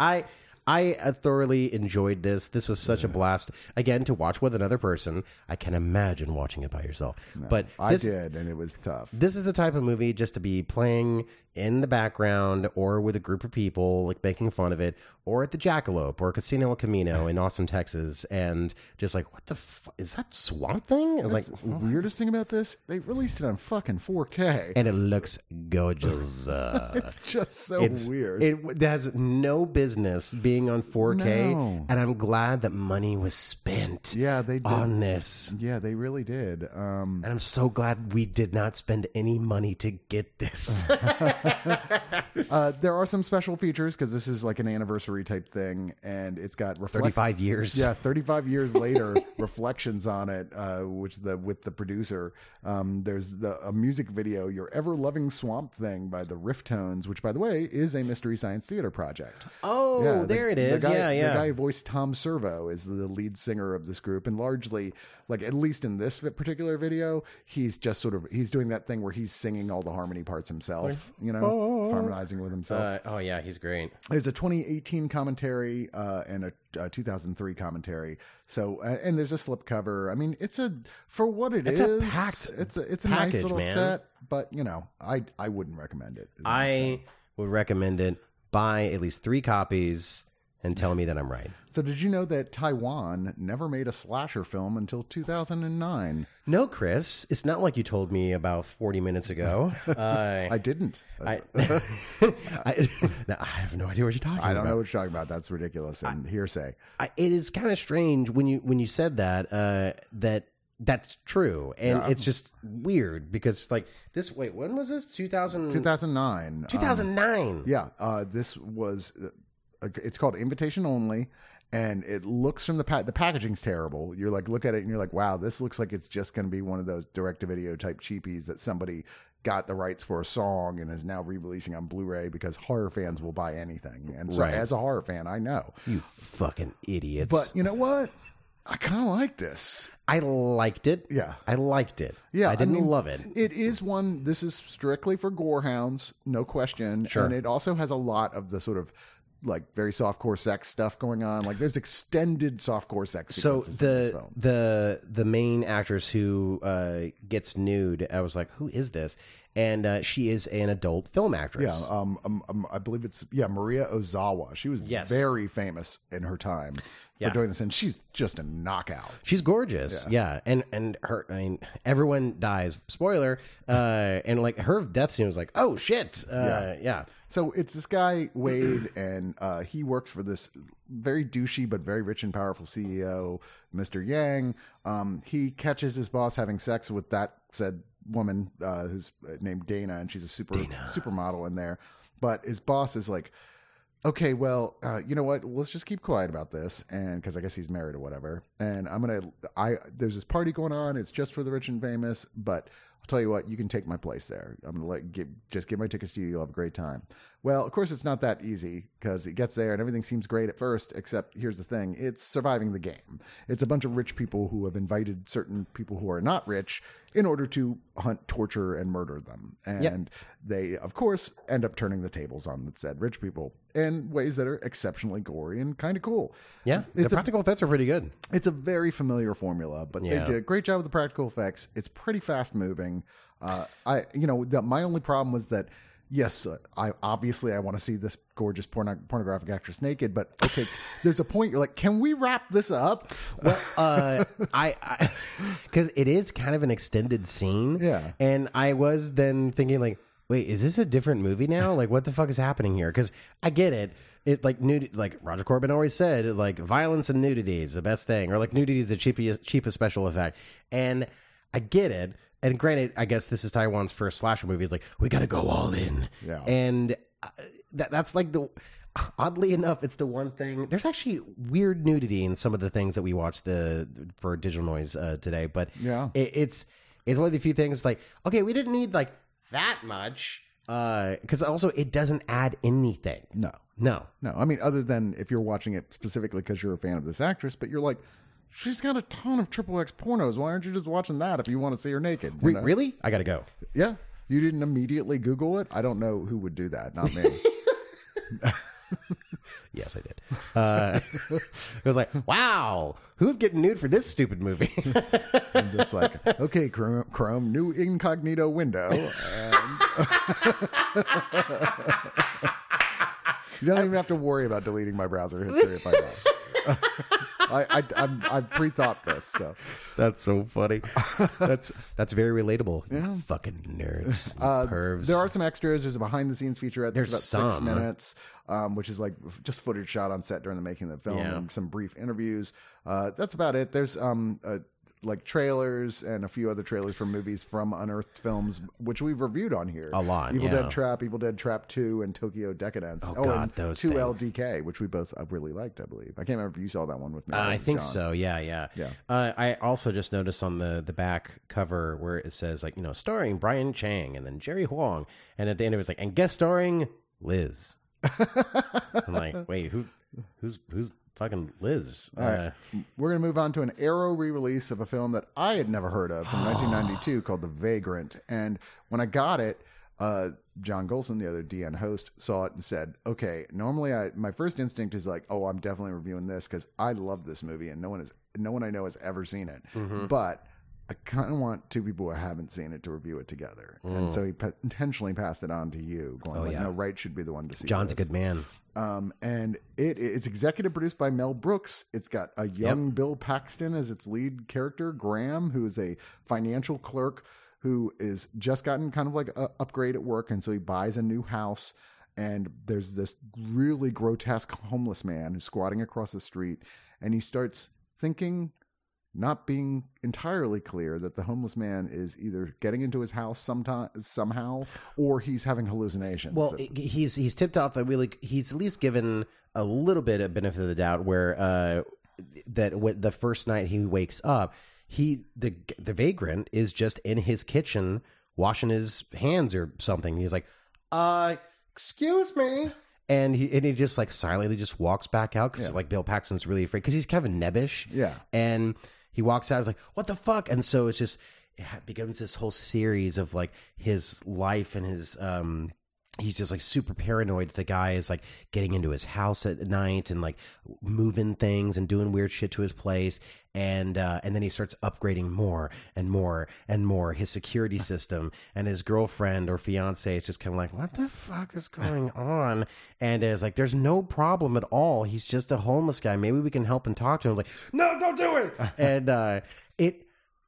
I I thoroughly enjoyed this. This was such a blast. Again, to watch with another person. I can imagine watching it by yourself. but I did, and it was tough. this is the type of movie just to be playing in the background or with a group of people, like making fun of it, or at the Jackalope or Casino El Camino in Austin, Texas, and just like, what the fu- is that Swamp Thing? I was like, The weirdest thing about this, they released it on fucking 4K. and it looks gorgeous. Uh, it's just so it's weird. It, it has no business being on 4K, No. and I'm glad that money was spent. Yeah, they did. on this. yeah, they really did. Um, And I'm so glad we did not spend any money to get this. uh, there are some special features because this is like an anniversary type thing, and it's got reflect- 35 years. Yeah, 35 years later, reflections on it, uh, which the with the producer. Um, there's the a music video, "Your Ever Loving Swamp Thing" by the Rifftones, which, by the way, is a mystery science theater project. Oh, Yeah, the- there it the guy- yeah, yeah. The guy who voiced Tom Servo is the lead singer of this group, and largely, like at least in this particular video, he's just sort of he's doing that thing where he's singing all the harmony parts himself. You know, harmonizing with himself. Uh, oh, yeah, he's great. There's a 2018 commentary uh, and a, a 2003 commentary. So uh, and there's a slipcover. I mean, it's a for what it It's is. a packed It's a it's a package, nice little man. set, but you know, I I wouldn't recommend it. is what I'm saying. I would recommend it. Buy at least three copies and tell me that I'm right. So did you know that Taiwan never made a slasher film until 2009? No, Chris, it's not like you told me about 40 minutes ago. Uh, I didn't. I, I, I have no idea what you're talking I don't about. know what you're talking about. That's ridiculous and hearsay. I, it is kind of strange when you when you said that uh, that that's true, and it's just weird because like this. Wait, when was this? 2000, 2009. um, 2009. Yeah, uh, this was. It's called Invitation Only, and it looks from the pa- the packaging's terrible. You're like look at it and you're like, wow, this looks like it's just going to be one of those direct to video type cheapies that somebody got the rights for a song and is now re-releasing on Blu-ray because horror fans will buy anything. And so, Right. as a horror fan, I know. You fucking idiots. But you know what? I kind of like this. I liked it. Yeah. I liked it. Yeah, I didn't mean, love it. It is one. This is strictly for gorehounds, no question. Sure. And it also has a lot of the sort of like very soft core sex stuff going on. Like there's extended soft core sex. So sequences in this the film. the the main actress who uh, gets nude, I was like, who is this? And uh, she is an adult film Yeah, actress. um, um, um, I believe it's yeah Maria Ozawa. She was Yes. very famous in her time for Yeah. doing this, and she's just a knockout. She's gorgeous, yeah. and and her, I mean, everyone dies. Spoiler, uh, and like her death scene was like, oh shit, uh, yeah. So it's this guy Wade, and uh, he works for this very douchey but very rich and powerful CEO, Mister Yang. Um, he catches his boss having sex with that said woman uh, who's named Dana, and she's a super supermodel in there. But his boss is like, okay, well, uh, you know what? Let's just keep quiet about this, and because I guess he's married or whatever. And I'm gonna, I there's this party going on. It's just for the rich and famous, but tell you what, you can take my place there. I'm gonna let give, just give my tickets to you. You'll have a great time. Well, of course, it's not that easy because it gets there and everything seems great at first. Except here's the thing: it's surviving the game. It's a bunch of rich people who have invited certain people who are not rich in order to hunt, torture, and murder them. And they, of course, end up turning the tables on the said rich people in ways that are exceptionally gory and kind of cool. Yeah, the It's a- practical effects are pretty good. It's a very familiar formula, but Yeah. they did a great job with the practical effects. It's pretty fast moving. Uh, I, you know, the, my only problem was that. Yes, uh, I obviously I want to see this gorgeous porno- pornographic actress naked, but okay, there's a point you're like, can we wrap this up? Well, uh, I because it is kind of an extended scene. Yeah. and I was then thinking like, wait, is this a different movie now? Like, what the fuck is happening here? Because I get it. It like nudity, like Roger Corman always said, like violence and nudity is the best thing, or like nudity is the cheapest cheapest special effect. And I get it. And granted, I guess this is Taiwan's first slasher movie. It's like we got to go all in. Yeah. And uh, that that's like the oddly enough, it's the one thing. There's actually weird nudity in some of the things that we watched the for digital noise uh, today, but Yeah. it, it's it's one of the few things like okay, we didn't need like that much because also it doesn't add anything. No, No, no. I mean, other than if you're watching it specifically because you're a fan of this actress, but you're like, she's got a ton of triple X pornos. Why aren't you just watching that if you want to see her naked? you Re- know? really, I gotta go. Yeah. You didn't immediately Google it? I don't know who would do that. Not me. Yes, I did. Uh, it was like, wow, who's getting nude for this stupid movie? I'm just like, okay, Chrome, Chrome new incognito window. And you don't even have to worry about deleting my browser history if I don't. I, I, I'm, I've pre-thought this, so that's so funny. That's that's very relatable. You fucking nerds, Uh, pervs. there are some extras. There's a behind-the-scenes featurette. There's There's about six minutes, um, which is like just footage shot on set during the making of the film, Yeah. and some brief interviews. Uh, that's about it. There's um, uh, like trailers and a few other trailers from movies from unearthed films, which we've reviewed on here. A lot, Evil yeah. Dead Trap, Evil Dead Trap Two, and Tokyo Decadence. Oh, God, and those two things. LDK, which we both uh, really liked. I believe. I can't remember if you saw that one with me. Uh, I think John. so. Yeah, yeah. Yeah. Uh, I also just noticed on the the back cover where it says like you know starring Brian Chang and then Jerry Huang, and at the end it was like and guest starring Liz. I'm like, wait, who, who's who's fucking Liz? All right. Uh, We're going to move on to an Arrow re release of a film that I had never heard of from 1992 called The Vagrant. And when I got it, uh, John Golson, the other DN host, saw it and said, "Okay, normally I my first instinct is like, oh, I'm definitely reviewing this because I love this movie and no one is no one I know has ever seen it, Mm-hmm. but." I kind of want two people who haven't seen it to review it together, and so he intentionally passed it on to you, going like, Mm. Oh, yeah. "No, Wright should be the one to see." John's a good man. Um, and it it's executive produced by Mel Brooks. It's got a young Bill Paxton as its lead character, Graham, who is a financial clerk who is just gotten kind of like a upgrade at work, and so he buys a new house. And there's this really grotesque homeless man who's squatting across the street, and he starts thinking, not being entirely clear that the homeless man is either getting into his house sometime somehow, or he's having hallucinations. Well, that- he's he's tipped off that really he's at least given a little bit of benefit of the doubt where uh that when the first night he wakes up, he the the vagrant is just in his kitchen washing his hands or something. He's like, "Uh, excuse me." And he and he just like silently just walks back out because like Bill Paxton's really afraid because he's kind of nebbish. Yeah. And he walks out. He's like, "What the fuck?" And so it's just it becomes this whole series of like his life and his um he's just like super paranoid that the guy is like getting into his house at night and like moving things and doing weird shit to his place. And uh, and then he starts upgrading more and more and more his security system. And his girlfriend or fiance is just kind of like what the fuck is going on? And is like there's no problem at all. He's just a homeless guy. Maybe we can help and talk to him. Like no don't do it. And uh, it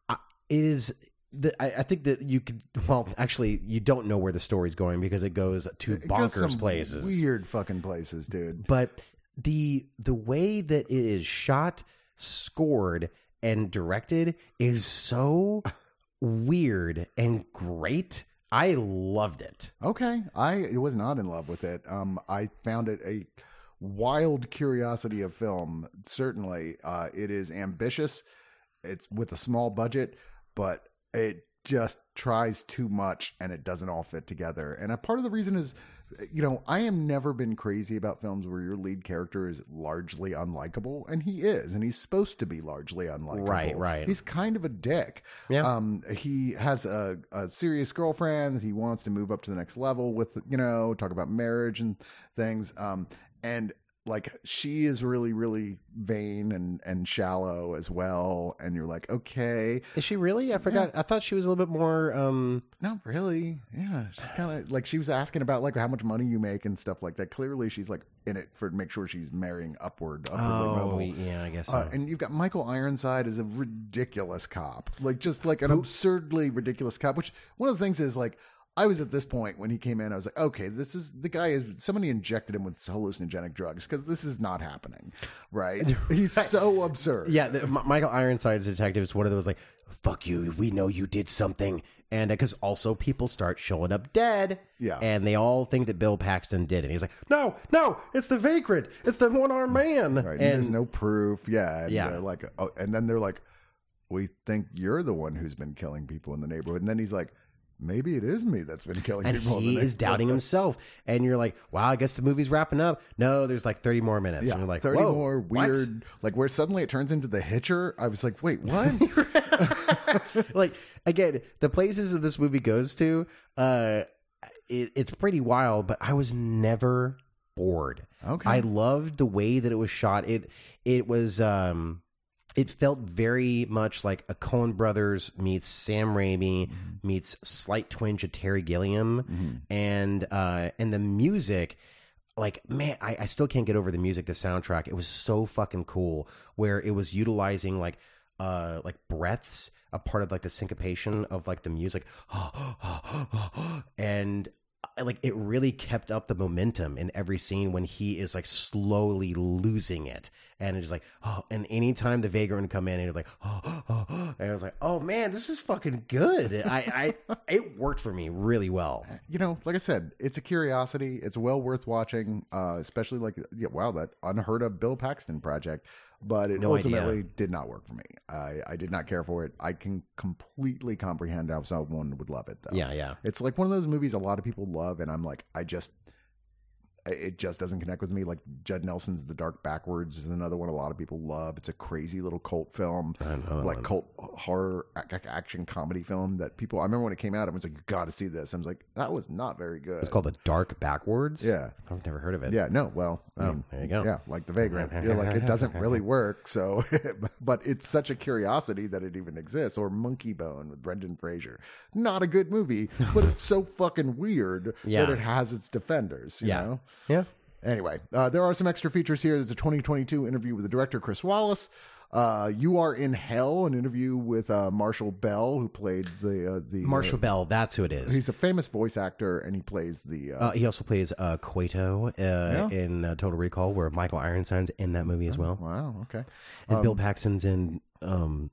uh, it is the, I, I think that you could. Well, actually, you don't know where the story's going because it goes to It goes bonkers some places. weird fucking places, dude. But the the way that it is shot, scored, and directed is so weird and great. I loved it. Okay, I was not in love with it. Um, I found it a wild curiosity of film. Certainly, uh, it is ambitious. It's with a small budget, but it just tries too much, and it doesn't all fit together. And a part of the reason is, you know, I am never been crazy about films where your lead character is largely unlikable, and he is, and he's supposed to be largely unlikable. Right, right. He's kind of a dick. Yeah. Um, he has a, a serious girlfriend that he wants to move up to the next level with, you know, talk about marriage and things. Um, and like she is really, really vain and, and shallow as well. And you're like, okay, Is she really? I forgot. I thought she was a little bit more. um not really. Yeah. She's kind of like, she was asking about like how much money you make and stuff like that. Clearly she's like in it for to make sure she's marrying upward, Oh, mobile. yeah, I guess. So. Uh, and you've got Michael Ironside as a ridiculous cop, like just like an absurdly ridiculous cop. Which one of the things is like, I was at this point when he came in, I was like, okay, this is the guy is somebody injected him with hallucinogenic drugs because this is not happening, right? He's so absurd. Yeah, the, M- Michael Ironside's detective is one of those like, "Fuck you, we know you did something," and uh, because also people start showing up dead, Yeah. and they all think that Bill Paxton did, and he's like, "No, no, it's the vagrant, it's the one armed mm. man," Right. And, and there's no proof. Yeah. And Yeah. they're like, oh, and then they're like, we think you're the one who's been killing people in the neighborhood. And then he's like, maybe it is me that's been killing and people. he is doubting himself, and you're like, "Wow, I guess the movie's wrapping up." No, there's like 30 more minutes, Yeah, and you're like, 30 "Whoa, more what?" weird, like where suddenly it turns into the Hitcher. I was like, wait, what? like again, the places that this movie goes to, uh, it, it's pretty wild. But I was never bored. Okay. I loved the way that it was shot. It it was um, it felt very much like a Coen Brothers meets Sam Raimi meets slight twinge of Terry Gilliam, and uh, and the music like man I, I still can't get over the music the soundtrack. It was so fucking cool where it was utilizing like uh like breaths a part of like the syncopation of like the music. And like it really kept up the momentum in every scene when he is like slowly losing it and it's like oh and anytime the vagrant would come in and it was like oh, oh, oh, and I was like oh man this is fucking good I I it worked for me really well you know, like I said, it's a curiosity. It's well worth watching, uh, especially like, yeah, wow, that unheard of Bill Paxton project. But it No idea. ultimately did not work for me. I, I did not care for it. I can completely comprehend how someone would love it, though. yeah yeah It's like one of those movies a lot of people love, and I'm like, I just, it just doesn't connect with me. Like Judd Nelson's The Dark Backwards is another one a lot of people love. It's a crazy little cult film, like cult horror ac- ac- action comedy film that people. I remember when it came out, I was like, you got to see this. I was like, that was not very good. it's called the dark backwards Yeah. I've never heard of it Yeah, no, well, I Oh, mean, there you go. Yeah, like the vagrant. You're like, it doesn't really work. So, but it's such a curiosity that it even exists. Or Monkeybone with Brendan Fraser. Not a good movie, but it's so fucking weird Yeah. that it has its defenders. You yeah know? Yeah Anyway, uh, there are some extra features here. There's a 2022 interview with the director, Chris Walas. Uh, you are in hell, an interview with uh, Marshall Bell, who played the uh, the Marshall uh, Bell that's who it is he's a famous voice actor, and he plays the. Uh, Uh, he also plays uh, Kuato uh, in uh, Total Recall, where Michael Ironside's in that movie as well, wow, okay, and Bill Paxton's in um,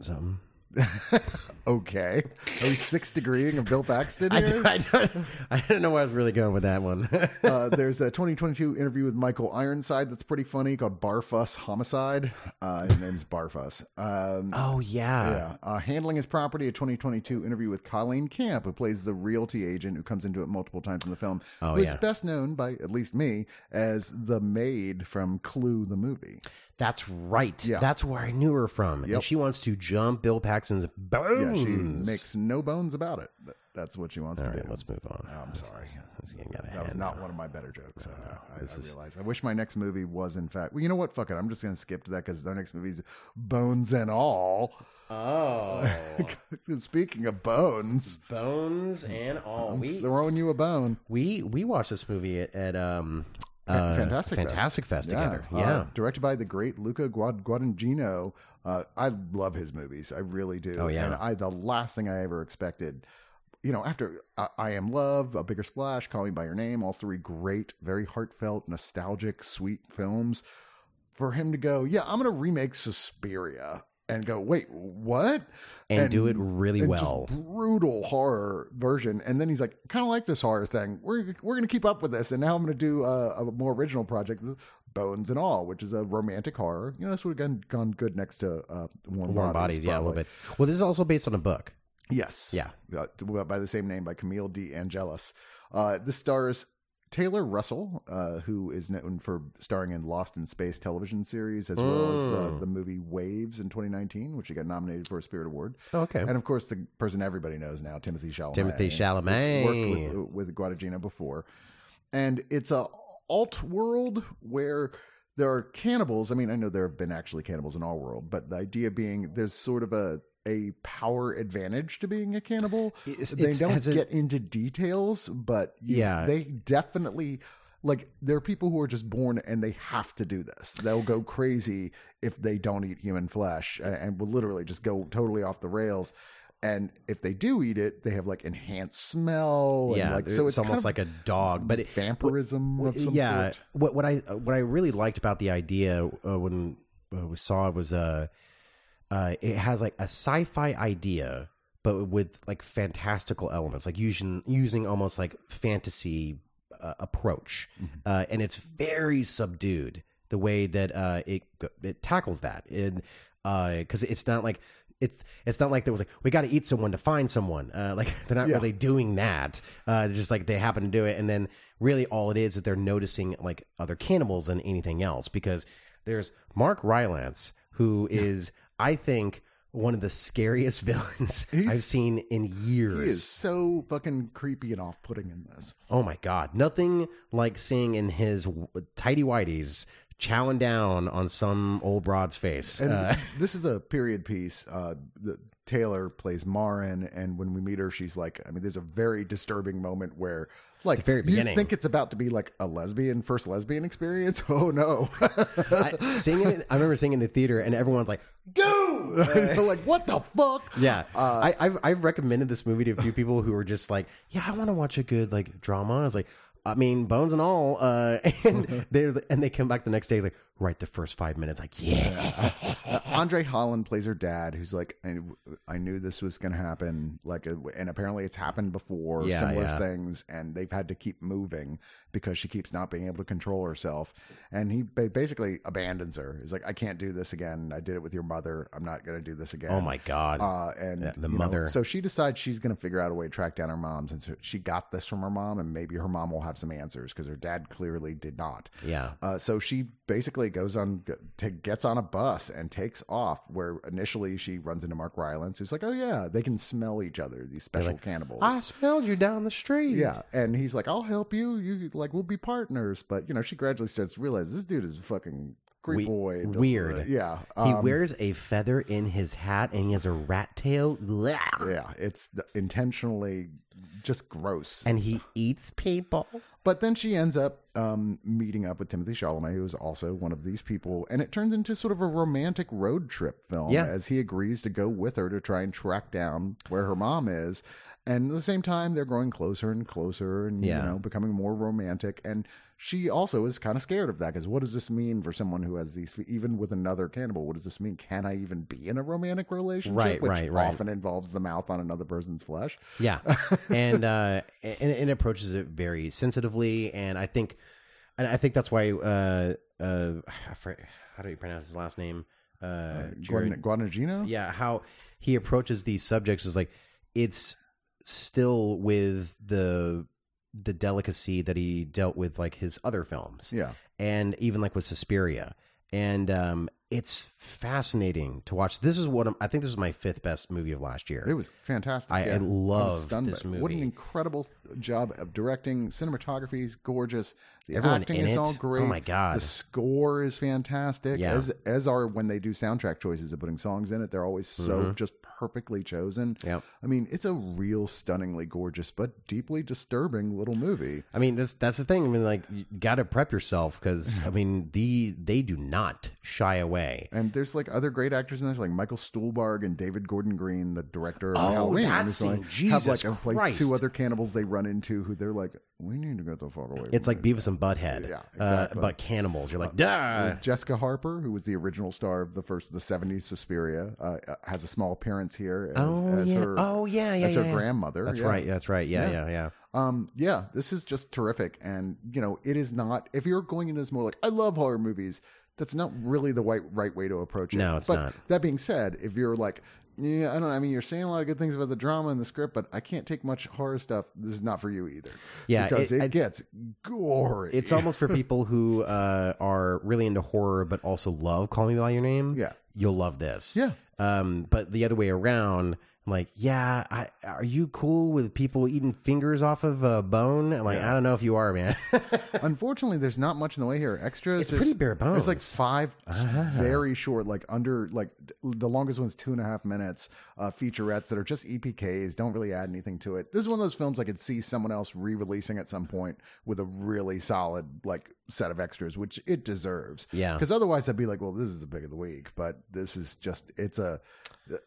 something. okay. Are we six degreeing of Bill Paxton? I I, don't, I don't know where I was really going with that one. uh, there's a 2022 interview with Michael Ironside that's pretty funny called Barfuss Homicide. Uh, his name's Barfuss. Um, oh yeah. Yeah. Uh, handling his property, a 2022 interview with Colleen Camp, who plays the realty agent who comes into it multiple times in the film. Oh, who is yeah. best known by at least me as the maid from Clue, the movie. that's right. Yeah. That's where I knew her from, Yep. and she wants to jump Bill Paxton's Yeah, bones. she makes no bones about it. That's what she wants All to right, do. let's move on. Oh, I'm sorry. This is getting out of That was not now. one of my better jokes. I, know. I, this I is- realize. I wish my next movie was, in fact. Well, you know what? Fuck it. I'm just going to skip to that because their next movie's Bones and All. Oh, Speaking of bones, bones and all. I'm We throwing you a bone. we we watched this movie at, at um Fa- uh, Fantastic Fest. Fantastic Fest together. Uh, Yeah. directed by the great Luca Guad- Guadagnino. Uh, I love his movies. I really do. Oh, yeah. And I the last thing I ever expected. You know, after I, I Am Love, A Bigger Splash, Call Me by Your Name, all three great, very heartfelt, nostalgic, sweet films. For him to go, yeah, I'm going to remake Suspiria, and go, wait, what? And do it really and well. Just brutal horror version. And then he's like, kind of like this horror thing. We're we're gonna keep up with this. And now I'm gonna do a, a more original project, Bones and All, which is a romantic horror. You know, this would have gone, gone good next to uh, Warm, Warm Bodies. bodies, yeah, a little bit. Well, this is also based on a book. Yes. Yeah. Uh, by the same name, by Camille DeAngelis. Uh, this stars Taylor Russell, uh, who is known for starring in Lost in Space television series, as well as the, Mm. the movie Waves in 2019, which he got nominated for a Spirit Award. Oh, okay. And of course, the person everybody knows now, Timothée Chalamet. Timothée Chalamet. worked with, with Guadagnino before, and it's a alt world where there are cannibals. I mean, I know there have been actually cannibals in our world, but the idea being there's sort of a a power advantage to being a cannibal. It's- they it's- don't has a- get into details, but you- Yeah. they definitely like there are people who are just born and they have to do this. They'll go crazy if they don't eat human flesh and will literally just go totally off the rails. And if they do eat it, they have like enhanced smell. And yeah, like so it's, almost kind like a dog, but it, vampirism of some yeah. sort. What what I what I really liked about the idea uh, when uh, we saw it was uh, uh, it has like a sci-fi idea, but with like fantastical elements, like using using almost like fantasy uh, approach, uh, and it's very subdued the way that uh, it it tackles that, and because it's not like. It's it's not like there was like we got to eat someone to find someone. Uh, like they're not Yeah. really doing that. Uh, it's just like they happen to do it, and then really all it is is they're noticing like other cannibals than anything else. Because there's Mark Rylance, who is I think one of the scariest villains He's- I've seen in years. He is so fucking creepy and off putting in this. Oh my god, nothing like seeing in his tidy whities chowing down on some old broad's face. And Uh, this is a period piece. Uh, the, Taylor plays Marin, and when we meet her, she's like, I mean, there's a very disturbing moment where, like, very you beginning. think it's about to be like a lesbian first lesbian experience. Oh no! I, seeing it, I remember seeing it in the theater, and everyone's like, "Go!" like, what the fuck? Yeah, I, I've I've recommended this movie to a few people who were just like, "Yeah, I want to watch a good like drama." I was like, "I mean, bones and all," uh, and they and they come back the next day like, right the first five minutes, like, "Yeah, Andre Holland plays her dad, who's like, I, I knew this was going to happen. Like, uh, and apparently it's happened before, Yeah, similar yeah. things, and they've had to keep moving because she keeps not being able to control herself. And he ba- basically abandons her. He's like, I can't do this again. I did it with your mother. I'm not going to do this again. oh my god." Uh, and the you know, mother. so she decides she's going to figure out a way to track down her mom's, and so she got this from her mom, and maybe her mom will have some answers because her dad clearly did not. yeah, Uh, so she basically goes on, to, gets on a bus and takes off. Where initially she runs into Mark Rylance, who's like, "Oh yeah, they can smell each other. These special cannibals." I smelled you down the street. yeah, and he's like, "I'll help you. You like, we'll be partners." But you know, she gradually starts to realize this dude is fucking We- creepoid, weird. Yeah, He um, wears a feather in his hat, and he has a rat tail. Blah. Yeah, it's intentionally just gross. And he eats people. But then she ends up um, meeting up with Timothée Chalamet, who is also one of these people, and it turns into sort of a romantic road trip film Yeah. as he agrees to go with her to try and track down where her mom is. And at the same time, they're growing closer and closer, and Yeah. you know, becoming more romantic. And she also is kind of scared of that because what does this mean for someone who has these? Even with another cannibal, what does this mean? Can I even be in a romantic relationship? Right, Which right, right. Often involves the mouth on another person's flesh. Yeah, and uh, and, and approaches it very sensitively, and I think, and I think that's why. Uh, uh, how do you pronounce his last name? Uh, Jared. Guadagnino. yeah, how he approaches these subjects is like it's still with the the delicacy that he dealt with like his other films Yeah. and even like with Suspiria. And um it's fascinating to watch. This is what I'm, I think. This is my fifth best movie of last year. It was fantastic. I- I was loved this it. What an incredible job of directing. Cinematography is gorgeous. The Everyone acting in is it? all great. Oh my God. The score is fantastic. Yeah. As as are when they do soundtrack choices of putting songs in it, they're always so just perfectly chosen. Mm-hmm. I mean, it's a real stunningly gorgeous but deeply disturbing little movie. I mean, that's that's the thing. I mean, like you got to prep yourself because I mean, the they do not shy away. And there's like other great actors in this, like Michael Stuhlbarg and David Gordon Green, the director of Oh, Halloween. that It's like, scene. have like, a- like two other cannibals they run into who they're like, we need to get the fuck away. It's like. Beavis and Butthead, Yeah, uh, but cannibals. You're like, Uh, duh. Jessica Harper, who was the original star of the first, of the '70s Suspiria, uh, uh, has a small appearance here as, Oh as yeah. her, oh yeah. Yeah. as yeah, her yeah. grandmother. That's right. That's right. Yeah. Yeah. Yeah. Yeah. Um, yeah, this is just terrific, and you know, it is not. If you're going into this more like I love horror movies, that's not really the right right way to approach it. No, it's but not. That being said, if you're like, yeah, I don't. know, I mean, you're saying a lot of good things about the drama and the script, but I can't take much horror stuff. This is not for you either. Yeah, because it- it, I- gets gory. It's almost for people who uh, are really into horror but also love Call Me by Your Name. Yeah. you'll love this. Yeah. Um, but the other way around, I'm like, yeah, I, are you cool with people eating fingers off of a bone? I'm like, I don't know if you are, man. Unfortunately, there's not much in the way here. Extras. It's there's- pretty bare bones. There's like bones. five very short, like under like the longest one's two and a half minutes. Uh, featurettes that are just EPKs, don't really add anything to it. This is one of those films I could see someone else re-releasing at some point with a really solid like set of extras, which it deserves. Yeah. Because otherwise, I'd be like, well, this is the big of the week. But this is just it's a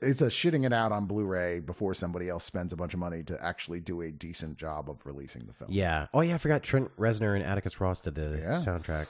it's a shitting it out on Blu-ray before somebody else spends a bunch of money to actually do a decent job of releasing the film. yeah. Oh yeah, I forgot Trent Reznor and Atticus Ross did the Yeah. soundtrack.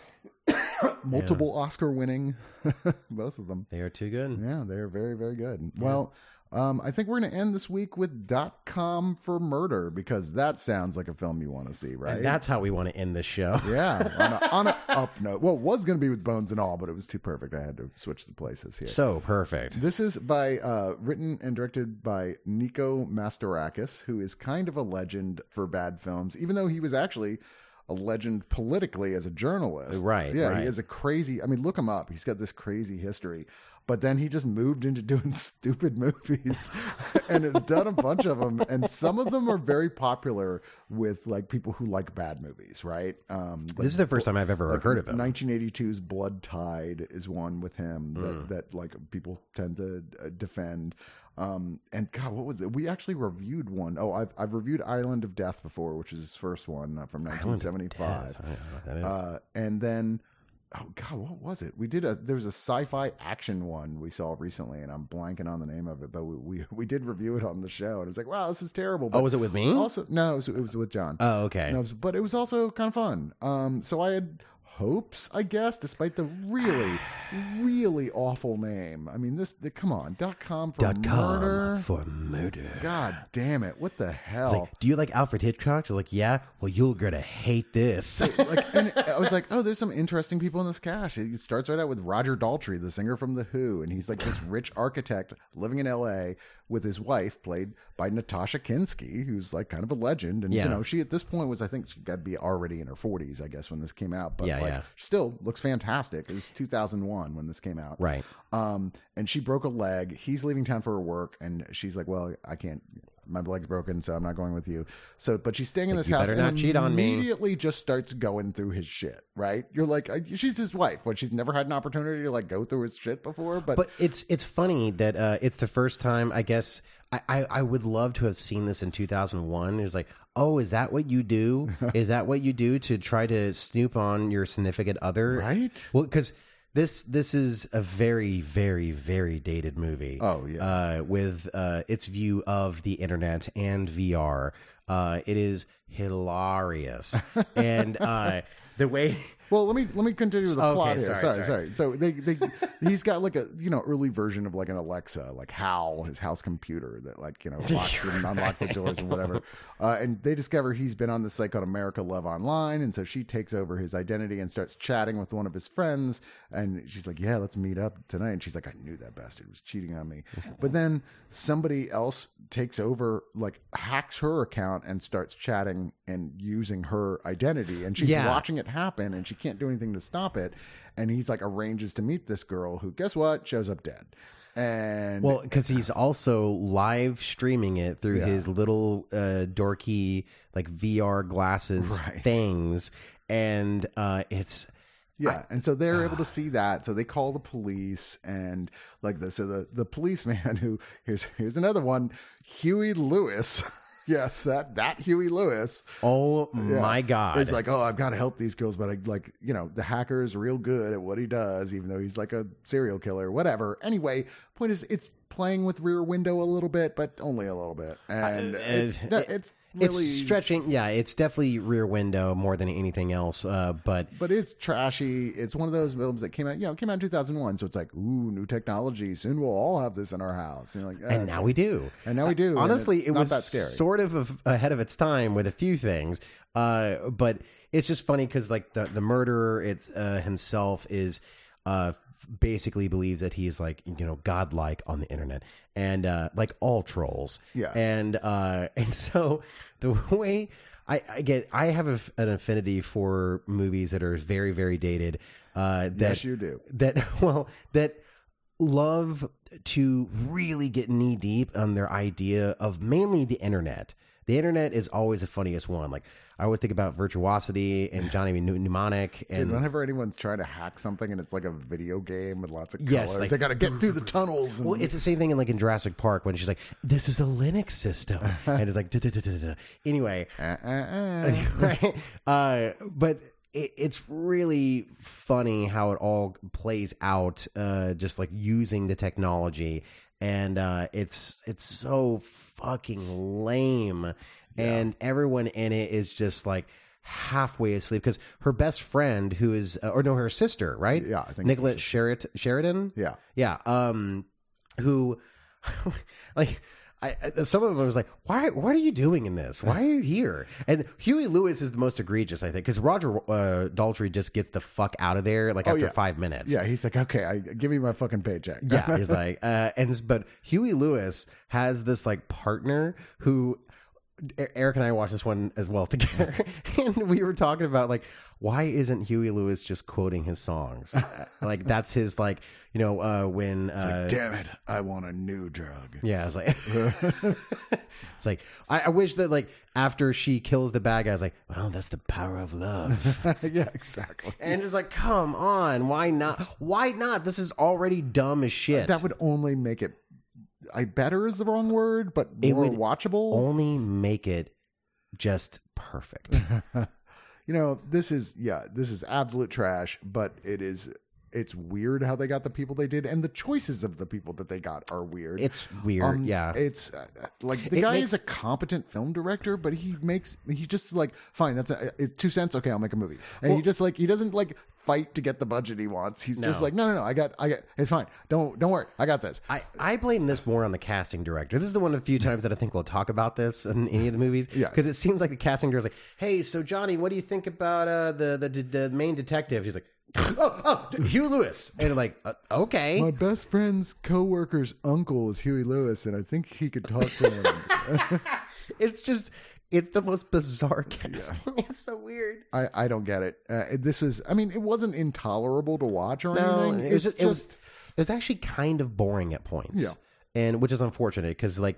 multiple Oscar winning, both of them. They are too good. Yeah, they're very, very good. Well, um, I think we're going to end this week with Dot Com for Murder because that sounds like a film you want to see, right? And that's how we want to end this show. yeah, on a, on a up note. Well, it was going to be with Bones and all, but it was too perfect. I had to switch the places here. So perfect. This is by uh, written and directed by Nico Mastorakis, who is kind of a legend for bad films, even though he was actually a legend politically as a journalist. Right, Yeah, right. he has a crazy. I mean, look him up. He's got this crazy history. But then he just moved into doing stupid movies and has done a bunch of them. And some of them are very popular with like people who like bad movies, right? Um, This is the first time I've ever like heard of him. 1982's Blood Tide is one with him that, Mm. that like people tend to uh, defend. Um, and God, what was it? We actually reviewed one. Oh, I've I've reviewed Island of Death before, which is his first one uh, from 1975. Death. I don't know what that is. Uh, and then, oh God, what was it? We did a there was a sci-fi action one we saw recently, and I'm blanking on the name of it, but we we, we did review it on the show, and it's like, wow, this is terrible. But oh, was it with me? also no, it was, it was with John. oh, okay. But it was also kind of fun. Um, so I had hopes, I guess, despite the really, really awful name. I mean, this, the, come on, dot com for Dot com murder. for murder. God damn it! What the hell? It's like, do you like Alfred Hitchcock? She's like, yeah. Well, you're gonna hate this. like, and I was like, oh, there's some interesting people in this cast. It starts right out with Roger Daltrey, the singer from The Who, and he's like this rich architect living in L.A. with his wife, played by Natasha Kinski, who's like kind of a legend. And Yeah. you know, she at this point was, I think, she got to be already in her 40s, I guess, when this came out. But Yeah, like, yeah. still looks fantastic. It was 2001 when this came out, right. um, and she broke a leg. He's leaving town for her work, and she's like, "Well, I can't. My leg's broken, so I'm not going with you." So, but she's staying in this house. better and not cheat on me. Immediately, just starts going through his shit. Right? You're like, I- she's his wife, but she's never had an opportunity to like go through his shit before. But, But it's it's funny that uh, it's the first time. I guess I, I I would love to have seen this in 2001. It was like, oh, is that what you do? is that what you do to try to snoop on your significant other? right? Well, because this this is a very very very dated movie. Oh, yeah. uh, with uh, its view of the internet and VR. Uh, it is hilarious, and uh, the way Well, let me let me continue with the Okay, plot here. sorry, Sorry, sorry. sorry. So they they he's got like a you know early version of like an Alexa, like Hal, his house computer that like you know locks and unlocks the doors and whatever. Uh, and they discover he's been on this site called America Love Online, and so she takes over his identity and starts chatting with one of his friends. And she's like, "Yeah, let's meet up tonight." And she's like, "I knew that bastard was cheating on me." But then somebody else takes over, like hacks her account and starts chatting and using her identity, and she's Yeah. watching it happen, and she can't do anything to stop it. And he's like arranges to meet this girl who, guess what, shows up dead. And Well, because he's also live streaming it through Yeah. his little uh, dorky like VR glasses Right. things, and uh, it's Yeah, and so they're able to see that. So they call the police and like this. so the the policeman who here's here's another one, Huey Lewis. yes, that that Huey Lewis. oh Yeah. my god! He's like, oh, I've got to help these girls, but I like, you know, the hacker is real good at what he does, even though he's like a serial killer, whatever. Anyway, point is, it's playing with Rear Window a little bit, but only a little bit, and Uh, it's uh, it's really, it's stretching. Yeah, it's definitely Rear Window more than anything else. Uh, but but it's trashy. It's one of those films that came out, you know, came out in 2001. So it's like, ooh, new technology. Soon we'll all have this in our house. And, like, and uh, now we do. and now we do. Honestly, it was that scary. sort of of- ahead of its time with a few things. Uh, but it's just funny because like the the murderer, it's uh, himself is uh basically believes that he's like you know godlike on the internet and uh like all trolls Yeah. and uh and so the way i i get i have a, an affinity for movies that are very very dated uh that yes, you do. that well that love to really get knee deep on their idea of mainly the internet. The internet is always the funniest one. Like I always think about virtuosity and Johnny Mne- Mnemonic and Dude, whenever anyone's trying to hack something and it's like a video game with lots of colors, Yes, like- they got to get through the tunnels. And, Well, it's the same thing in like in Jurassic Park when she's like, "This is a Linux system," and it's like, "Da-da-da-da-da." anyway, uh, uh, uh. right? Uh, but it, it's really funny how it all plays out, uh, just like using the technology, and uh, it's it's so fucking lame, and everyone in it is just like halfway asleep because her best friend who is uh, or no her sister right? Yeah, I think Nicolette Sheridan Sheridan? Yeah. yeah um who like I, I- some of them was like, why? What are you doing in this? Why are you here? And Huey Lewis is the most egregious, I think, because Roger uh, Daltrey just gets the fuck out of there like after yeah. five minutes. Yeah, he's like, okay, I, give me my fucking paycheck. yeah. He's like, uh, and but Huey Lewis has this like partner who. Eric and I watched this one as well together, and we were talking about like why isn't Huey Lewis just quoting his songs? like that's his like you know uh, when uh, Damn it, I want a new drug. yeah, it's like it's like I, I wish that like after she kills the bad guy, I was like, well, that's the power of love, yeah, exactly. and just like, come on, why not? Why not? This is already dumb as shit. That would only make it. I better is the wrong word, but It more watchable. only make it just perfect. you know, this is yeah, this is absolute trash, but it is. It's weird how they got the people they did, and the choices of the people that they got are weird. It's weird, Um, yeah. It's uh, like the It guy makes- is a competent film director, but he makes he just like fine. That's a, it's two cents. Okay, I'll make a movie. And he just like he doesn't like fight to get the budget he wants. He's just like no, no, no. I got, I got. It's fine. Don't, don't worry. I got this. I, I blame this more on the casting director. This is the one of the few times that I think we'll talk about this in any of the movies. Yes. Because it seems like the casting director's like, hey, so Johnny, what do you think about uh, the, the the main detective? He's like, oh, oh, Hugh Lewis. And like, uh, okay. My best friend's coworker's uncle is Huey Lewis, and I think he could talk to him. It's just, it's the most bizarre casting. It's so weird. I, I don't get it. Uh, this is, I mean, it wasn't intolerable to watch or No, anything. it was, It's just, it was it was actually kind of boring at points. Yeah. and which is unfortunate because like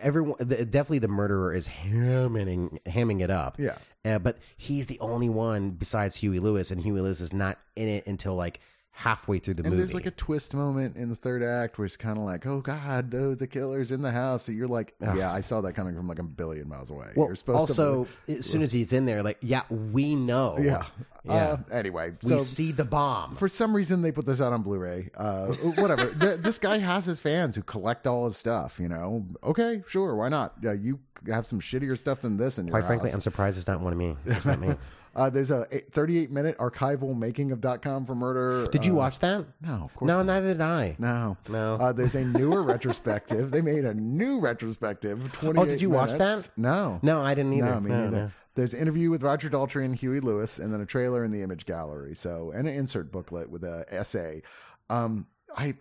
everyone, the, definitely the murderer is hamming hamming it up. Yeah. Uh, but he's the only one besides Huey Lewis, and Huey Lewis is not in it until like halfway through the and movie. there's like a twist moment in the third act where it's kind of like, oh god, oh, the killer's in the house. So you're like, yeah, I saw that coming from like a billion miles away. well, you're supposed also to. as soon as he's in there, like yeah, we know. Yeah. yeah. Uh, anyway, we so see the bomb. for some reason they put this out on Blu-ray. Uh, whatever. Th- this guy has his fans who collect all his stuff. You know, okay, sure, why not? Yeah, you have some shittier stuff than this in your Quite frankly. I'm surprised it's not one of me. It's not me. Uh, there's a 38 minute archival making of .com for murder. Did you Uh, watch that? No, of course No, not. neither did I. No, No. Uh, there's a newer retrospective. They made a new retrospective. 28 Oh, did you watch that? No, No, I didn't either. No, me No, neither. no. There's an interview with Roger Daltrey and Huey Lewis, and then a trailer in the image gallery. So, and an insert booklet with a essay. Um, I,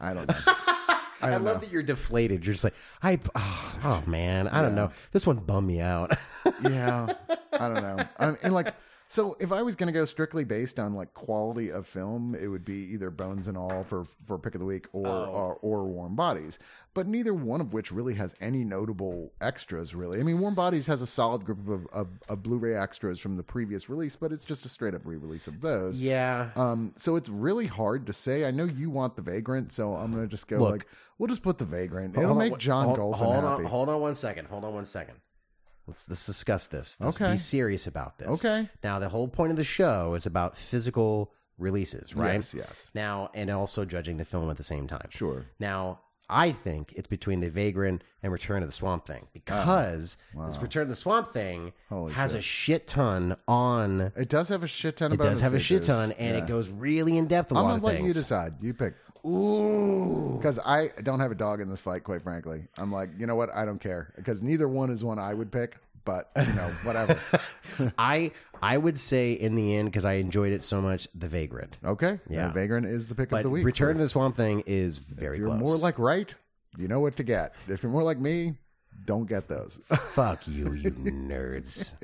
I don't know. I, don't love that you're deflated. You're just like, I, oh, oh, man, I don't know. This one bummed me out. yeah, I don't know. I and like, so if I was going to go strictly based on like quality of film, it would be either Bones and All for for pick of the week or or, or Warm Bodies. But neither one of which really has any notable extras. Really, I mean, Warm Bodies has a solid group of, of, of Blu-ray extras from the previous release, but it's just a straight up re-release of those. yeah. Um, so it's really hard to say. I know you want the Vagrant, so I'm gonna just go Look. like, we'll just put the Vagrant. It'll on, make John hold, Golson hold happy. On, hold on one second. Hold on one second. Let's let's discuss this. Let's Okay. Be serious about this. Okay. Now the whole point of the show is about physical releases, right? Yes, yes. Now and also judging the film at the same time. Sure. Now I think it's between the Vagrant and Return of the Swamp Thing ah, because this Return of the Swamp Thing Oh, Holy has shit. a shit ton on. It does have a shit ton. It does have a shit ton, and Yeah. it goes really in depth. I'm gonna let things. you decide. You pick. Ooh. Because I don't have a dog in this fight, quite frankly. I'm like, you know what? I don't care. Because neither one is one I would pick. But you know, whatever. I I would say in the end because I enjoyed it so much, the Vagrant. Okay. Yeah. Vagrant is the pick But of the week. Return to the Swamp Thing is very If you're close. more like right, you know what to get. If you're more like me, don't get those. fuck you, you nerds.